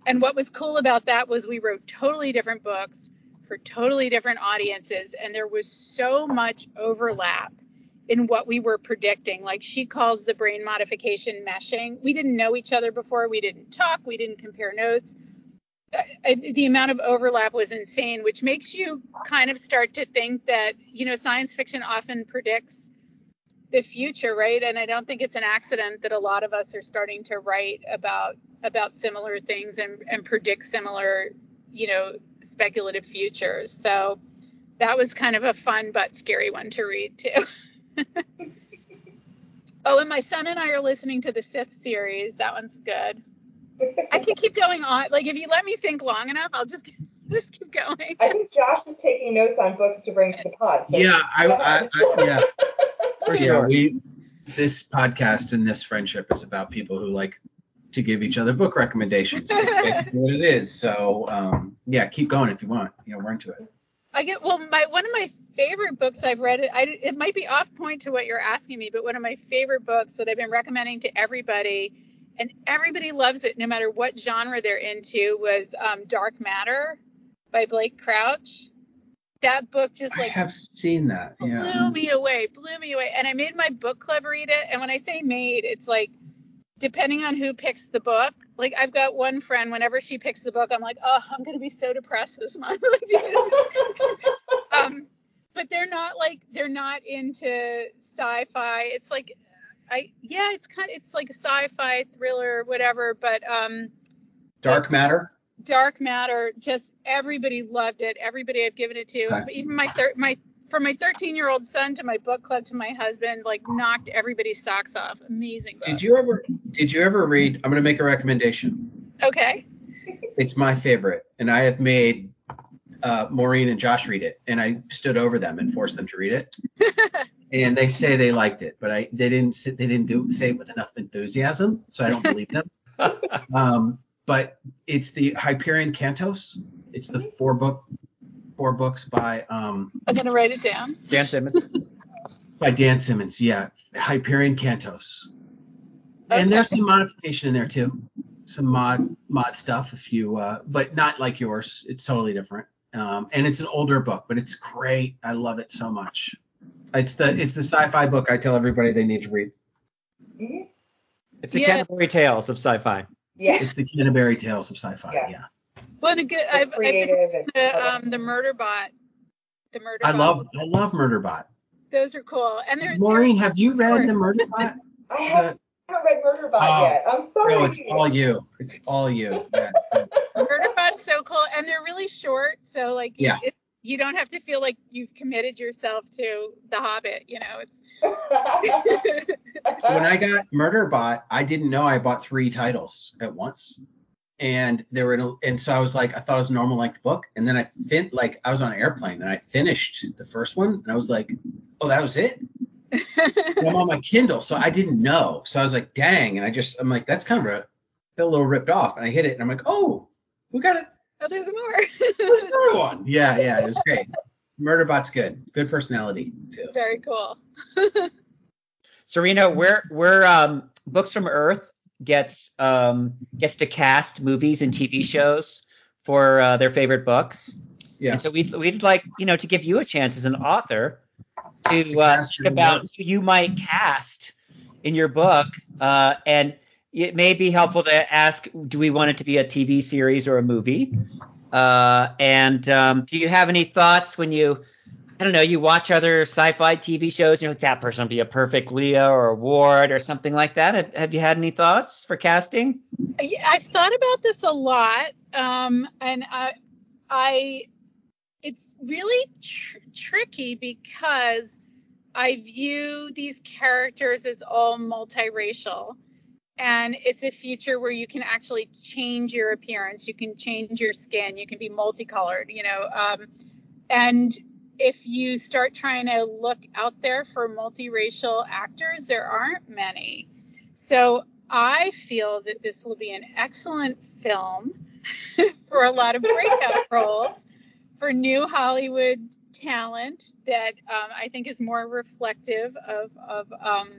And what was cool about that was we wrote totally different books for totally different audiences and there was so much overlap in what we were predicting. Like she calls the brain modification meshing. We didn't know each other before. We didn't talk. We didn't compare notes. Uh, the amount of overlap was insane, which makes you kind of start to think that, you know, science fiction often predicts the future, right? And I don't think it's an accident that a lot of us are starting to write about about similar things and, and predict similar, you know, speculative futures. So that was kind of a fun but scary one to read too. oh, and my son and I are listening to the Scythe series. That one's good. I can keep going on. Like if you let me think long enough, I'll just just keep going. I think Josh is taking notes on books to bring to the pod. So yeah, I, I, I, yeah, for yeah. sure. We this podcast and this friendship is about people who like to give each other book recommendations. It's basically what it is. So um, yeah, keep going if you want. You know, we're into it. I get well. My one of my favorite books I've read. I, it might be off point to what you're asking me, but one of my favorite books that I've been recommending to everybody, and everybody loves it no matter what genre they're into, was um, Dark Matter by Blake Crouch. That book just like I have seen that. blew me away, blew me away. And I made my book club read it. And when I say made, it's like depending on who picks the book. Like I've got one friend, whenever she picks the book, I'm like, oh, I'm gonna be so depressed this month. Like, you know, um, but they're not like they're not into sci-fi. It's like I yeah, it's kind of, it's like a sci-fi thriller, whatever. But um, Dark Matter. Dark Matter, just everybody loved it. Everybody I've given it to, Okay. even my thir- my from my 13 year old son to my book club to my husband, like knocked everybody's socks off. Amazing book. Did you ever did you ever read? I'm gonna make a recommendation. Okay. It's my favorite, and I have made uh, Maureen and Josh read it, and I stood over them and forced them to read it. and they say they liked it, but I they didn't sit, they didn't do say it with enough enthusiasm, so I don't believe them. Um, but it's the Hyperion Cantos. It's the four book four books by um I'm gonna write it down. Dan Simmons. by Dan Simmons. Yeah, Hyperion Cantos. And there's some modification in there too. Some mod mod stuff if you uh but not like yours. It's totally different. Um and it's an older book, but it's great. I love it so much. It's the it's the sci-fi book I tell everybody they need to read. It's the Yeah. Canterbury Tales of sci-fi. Yeah. It's the Canterbury Tales of Sci-Fi. Yeah. Yeah. What a good. I've, I've creative the um the murder bot. The murder I love I love Murderbot. those are cool. And they're, Maureen, have you read the Murderbot? I haven't The, read Murderbot Oh, yet. I'm sorry. no, it's all you. It's all you. Yeah, it's good. they're, murder bot's so cool, and they're really short. So like Yeah. it, you don't have to feel like you've committed yourself to The Hobbit. You know, it's. when I got Murderbot, I didn't know I bought three titles at once, and they were in a, and so I was like, I thought it was normal length book, and then I fin like I was on an airplane and I finished the first one, and I was like, oh, that was it. I'm on my Kindle, so I didn't know, so I was like, dang, and I just I'm like, that's kind of a felt a little ripped off, and I hit it, and I'm like, oh, we got it. oh, there's more. There's another one. Yeah, yeah, it was great. Murderbot's good. Good personality too. Very cool. Sarena, where where um, Books from Earth gets um, gets to cast movies and TV shows for uh, their favorite books. Yeah. And so we'd we'd like you know to give you a chance as an author to, To uh, cast think about who you might cast in your book, uh, and it may be helpful to ask: Do we want it to be a TV series or a movie? Uh, and um, do you have any thoughts when you I don't know, you watch other sci-fi TV shows and you're like, that person would be a perfect Leah or Ward or something like that. Have, have you had any thoughts for casting? I've thought about this a lot, um, and I, I, it's really tr- tricky because I view these characters as all multiracial, and it's a future where you can actually change your appearance, you can change your skin, you can be multicolored, you know, um, and if you start trying to look out there for multiracial actors, there aren't many. So I feel that this will be an excellent film for a lot of breakout roles for new Hollywood talent that um, I think is more reflective of, of um,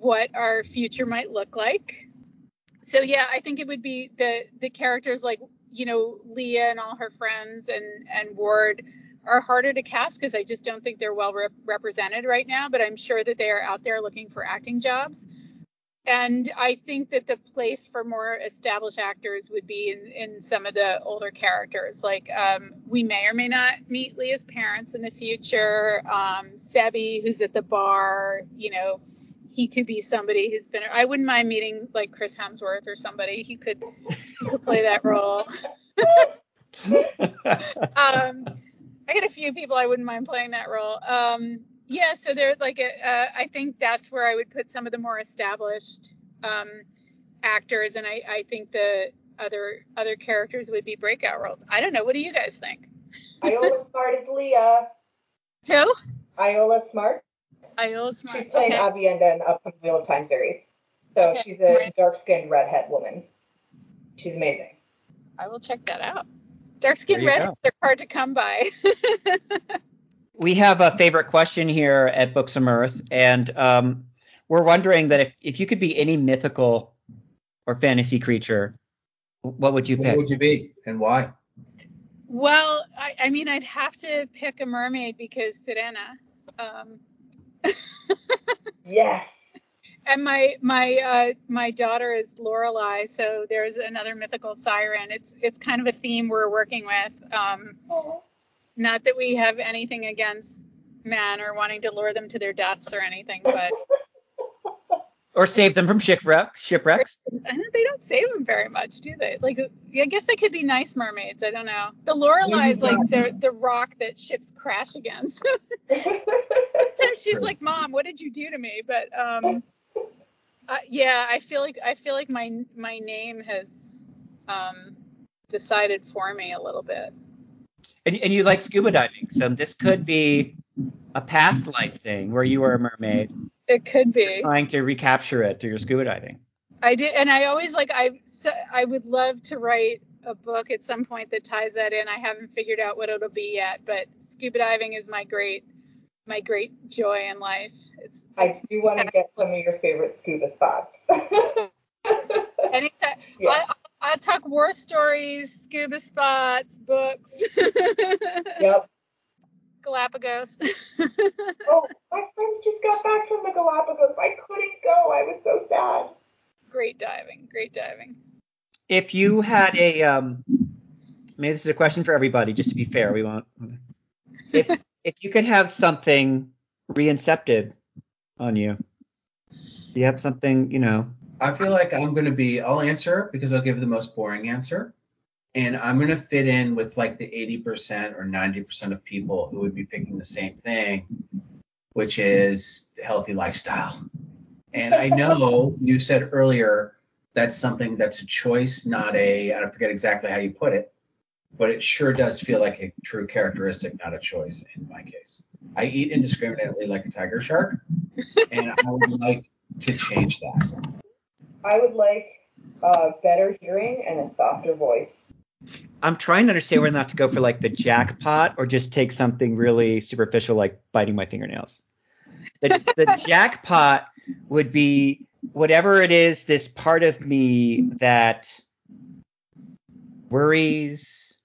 what our future might look like. So yeah, I think it would be the the characters like you know Leah and all her friends and and Ward are harder to cast because I just don't think they're well rep- represented right now. But I'm sure that they are out there looking for acting jobs. And I think that the place for more established actors would be in, in some of the older characters. Like um, we may or may not meet Leah's parents in the future. Um, Sebi, who's at the bar, you know, he could be somebody who's been. I wouldn't mind meeting like Chris Hemsworth or somebody. He could, he could play that role. um, I got a few people I wouldn't mind playing that role. Um, yeah, so they're like, a, uh, I think that's where I would put some of the more established um, actors, and I, I think the other other characters would be breakout roles. I don't know. What do you guys think? Ayoola Smart is Leah. Who? Ayoola Smart. Ayoola Smart. She's playing okay. Aviendha in upcoming Wheel of Time series. So Okay, she's a dark-skinned redhead woman. She's amazing. I will check that out. Dark skinned There you red, they're hard to come by. we have a favorite question here at Books of Earth, and um, we're wondering that if, if you could be any mythical or fantasy creature, what would you What would you be and why? well, I, I mean, I'd have to pick a mermaid because Sarena. Um, Yes. and my my uh, my daughter is Lorelei, so there's another mythical siren. It's it's kind of a theme we're working with. Um, not that we have anything against men or wanting to lure them to their deaths or anything, but Or save them from shipwrecks? Shipwrecks? I know they don't save them very much, do they? Like, I guess they could be nice mermaids. I don't know. The Lorelei is like the the rock that ships crash against. And she's like, "Mom, what did you do to me?" But um, uh, yeah, I feel like I feel like my my name has um decided for me a little bit. And, and you like scuba diving, so this could be a past life thing where you were a mermaid It could be. trying to recapture it through your scuba diving. I did, and I always like I I would love to write a book at some point that ties that in. I haven't figured out what it'll be yet, but scuba diving is my great my great joy in life. It's, I do want to get some of your favorite scuba spots. anytime. Yeah. I, I talk war stories, scuba spots, books, yep. Galapagos. Oh, my friends just got back from the Galapagos. I couldn't go. I was so sad. great diving, great diving. If you had a, um, maybe this is a question for everybody, just to be fair, we won't. If if you could have something reincepted on you, do you have something, you know? I feel like I'm going to be, I'll answer because I'll give the most boring answer. And I'm going to fit in with like the 80% or 90% of people who would be picking the same thing, which is healthy lifestyle. And I know you said earlier that's something that's a choice, not a, I forget exactly how you put it, but it sure does feel like a true characteristic, not a choice in my case. I eat indiscriminately like a tiger shark, and I would like to change that. I would like uh, better hearing and a softer voice. I'm trying to understand whether or not to go for like the jackpot or just take something really superficial like biting my fingernails. The, the jackpot would be whatever it is, this part of me that worries,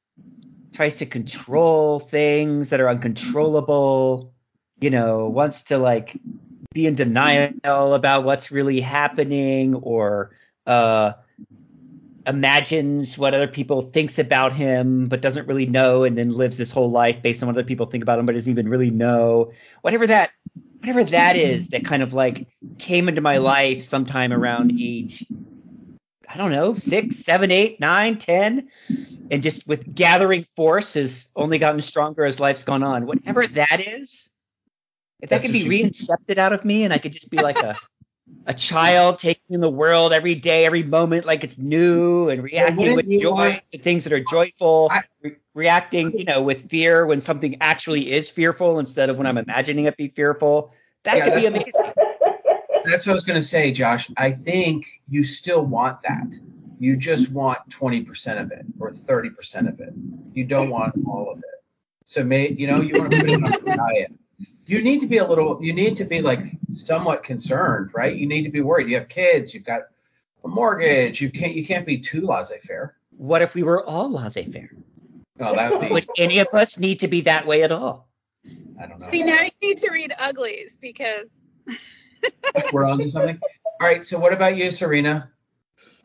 tries to control things that are uncontrollable, you know, wants to like be in denial about what's really happening or uh imagines what other people thinks about him but doesn't really know and then lives his whole life based on what other people think about him but doesn't even really know. Whatever that whatever that is that kind of like came into my life sometime around age i don't know six seven eight nine ten and just with gathering force has only gotten stronger as life's gone on. Whatever that is if that That's could be reincepted out of me and i could just be like a a child taking in the world every day, every moment like it's new, and reacting with joy to things that are joyful, I- re- reacting, you know, with fear when something actually is fearful instead of when I'm imagining it be fearful. That Yeah, could be amazing. That's what I was going to say, Josh. I think you still want that. You just want 20% of it or 30% of it. You don't want all of it. So may you know you want to put it on the diet. You need to be a little. You need to be like somewhat concerned, right? You need to be worried. You have kids. You've got a mortgage. You can't. You can't be too laissez-faire. What if we were all laissez-faire? Oh, that would be. Would any of us need to be that way at all? I don't know. See, now you need to read Uglies because We're on to something. All right. So what about you, Sarena?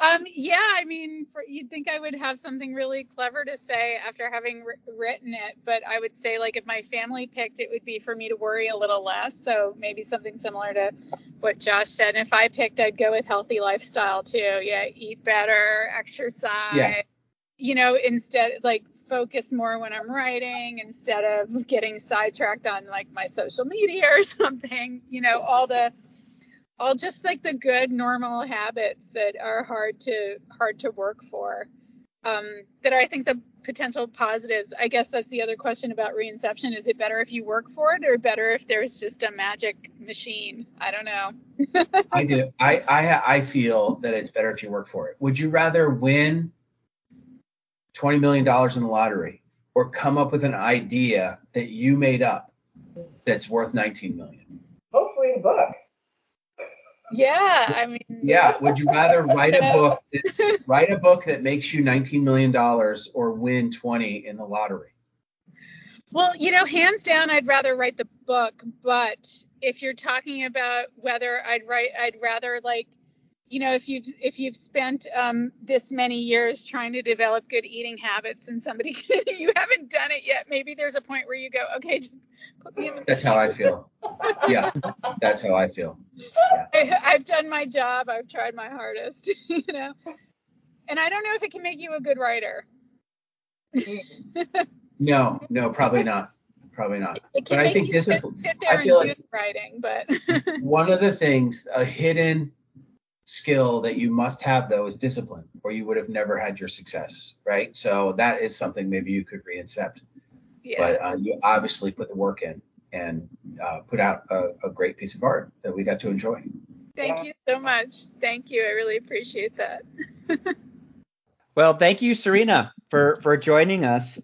Um, yeah, I mean, for, you'd think I would have something really clever to say after having wr- written it, but I would say, like, if my family picked, it would be for me to worry a little less. So maybe something similar to what Josh said. And if I picked, I'd go with healthy lifestyle too. Yeah, eat better, exercise. Yeah. You know, instead, like, focus more when I'm writing instead of getting sidetracked on like my social media or something. You know, all the all just like the good normal habits that are hard to hard to work for um, that are i think the potential positives i guess that's the other question about reinception is it better if you work for it or better if there's just a magic machine i don't know I do. I, I I feel that it's better if you work for it. Would you rather win twenty million dollars in the lottery or come up with an idea that you made up that's worth nineteen million? Hopefully the book. Yeah i mean Yeah. Would you rather write a book that, write a book that makes you nineteen million dollars or win twenty in the lottery? Well, you know, hands down, I'd rather write the book. But if you're talking about whether I'd write, I'd rather like, you know, if you've if you've spent um, this many years trying to develop good eating habits and somebody you haven't done it yet, maybe there's a point where you go, okay, just put me in the. That's how I feel. Yeah. That's how I feel. I, I've done my job. I've tried my hardest, you know. And I don't know if it can make you a good writer. No, no, probably not. Probably not. But I think you sit, discipline. I feel and like- writing, but One of the things, a hidden skill that you must have though is discipline, or you would have never had your success, right? So that is something maybe you could reincept. yeah. But uh, you obviously put the work in and uh, put out a, a great piece of art that we got to enjoy. Thank Yeah. you so much. Thank you. I really appreciate that. Well, thank you, Sarena, for for joining us.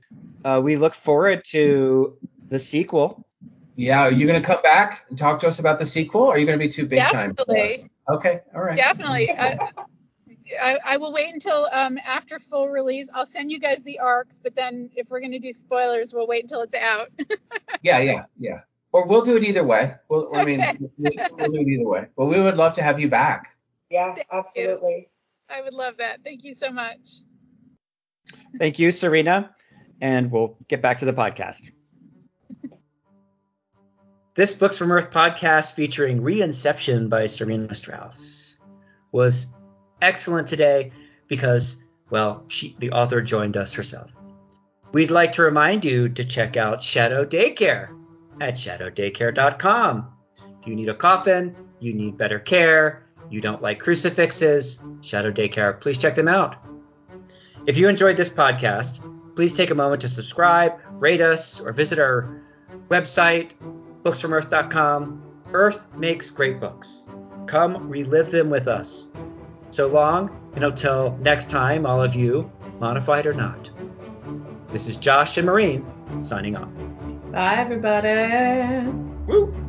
Uh, we look forward to the sequel. Yeah, are you going to come back and talk to us about the sequel? Or are you going to be too big time? for us? Okay, all right. Definitely. I, I, I will wait until um, after full release. I'll send you guys the arcs, but then if we're going to do spoilers, we'll wait until it's out. Yeah, yeah, yeah. Or we'll do it either way. We'll, I mean, we'll, we'll do it either way. But we would love to have you back. Yeah, Thank absolutely. I would love that. Thank you so much. Thank you, Sarena, and we'll get back to the podcast. This Books from Earth podcast featuring Reinception by Sarena Strauss was excellent today because, well, she, the author joined us herself. We'd like to remind you to check out Shadow Daycare at shadowdaycare.com. Do you need a coffin? You need better care? You don't like crucifixes? Shadow Daycare, please check them out. If you enjoyed this podcast, please take a moment to subscribe, rate us, or visit our website, booksfromearth.com. Earth makes great books. Come relive them with us. So long, and until next time, all of you, modified or not. This is Josh and Maureen signing off. Bye, everybody. Woo!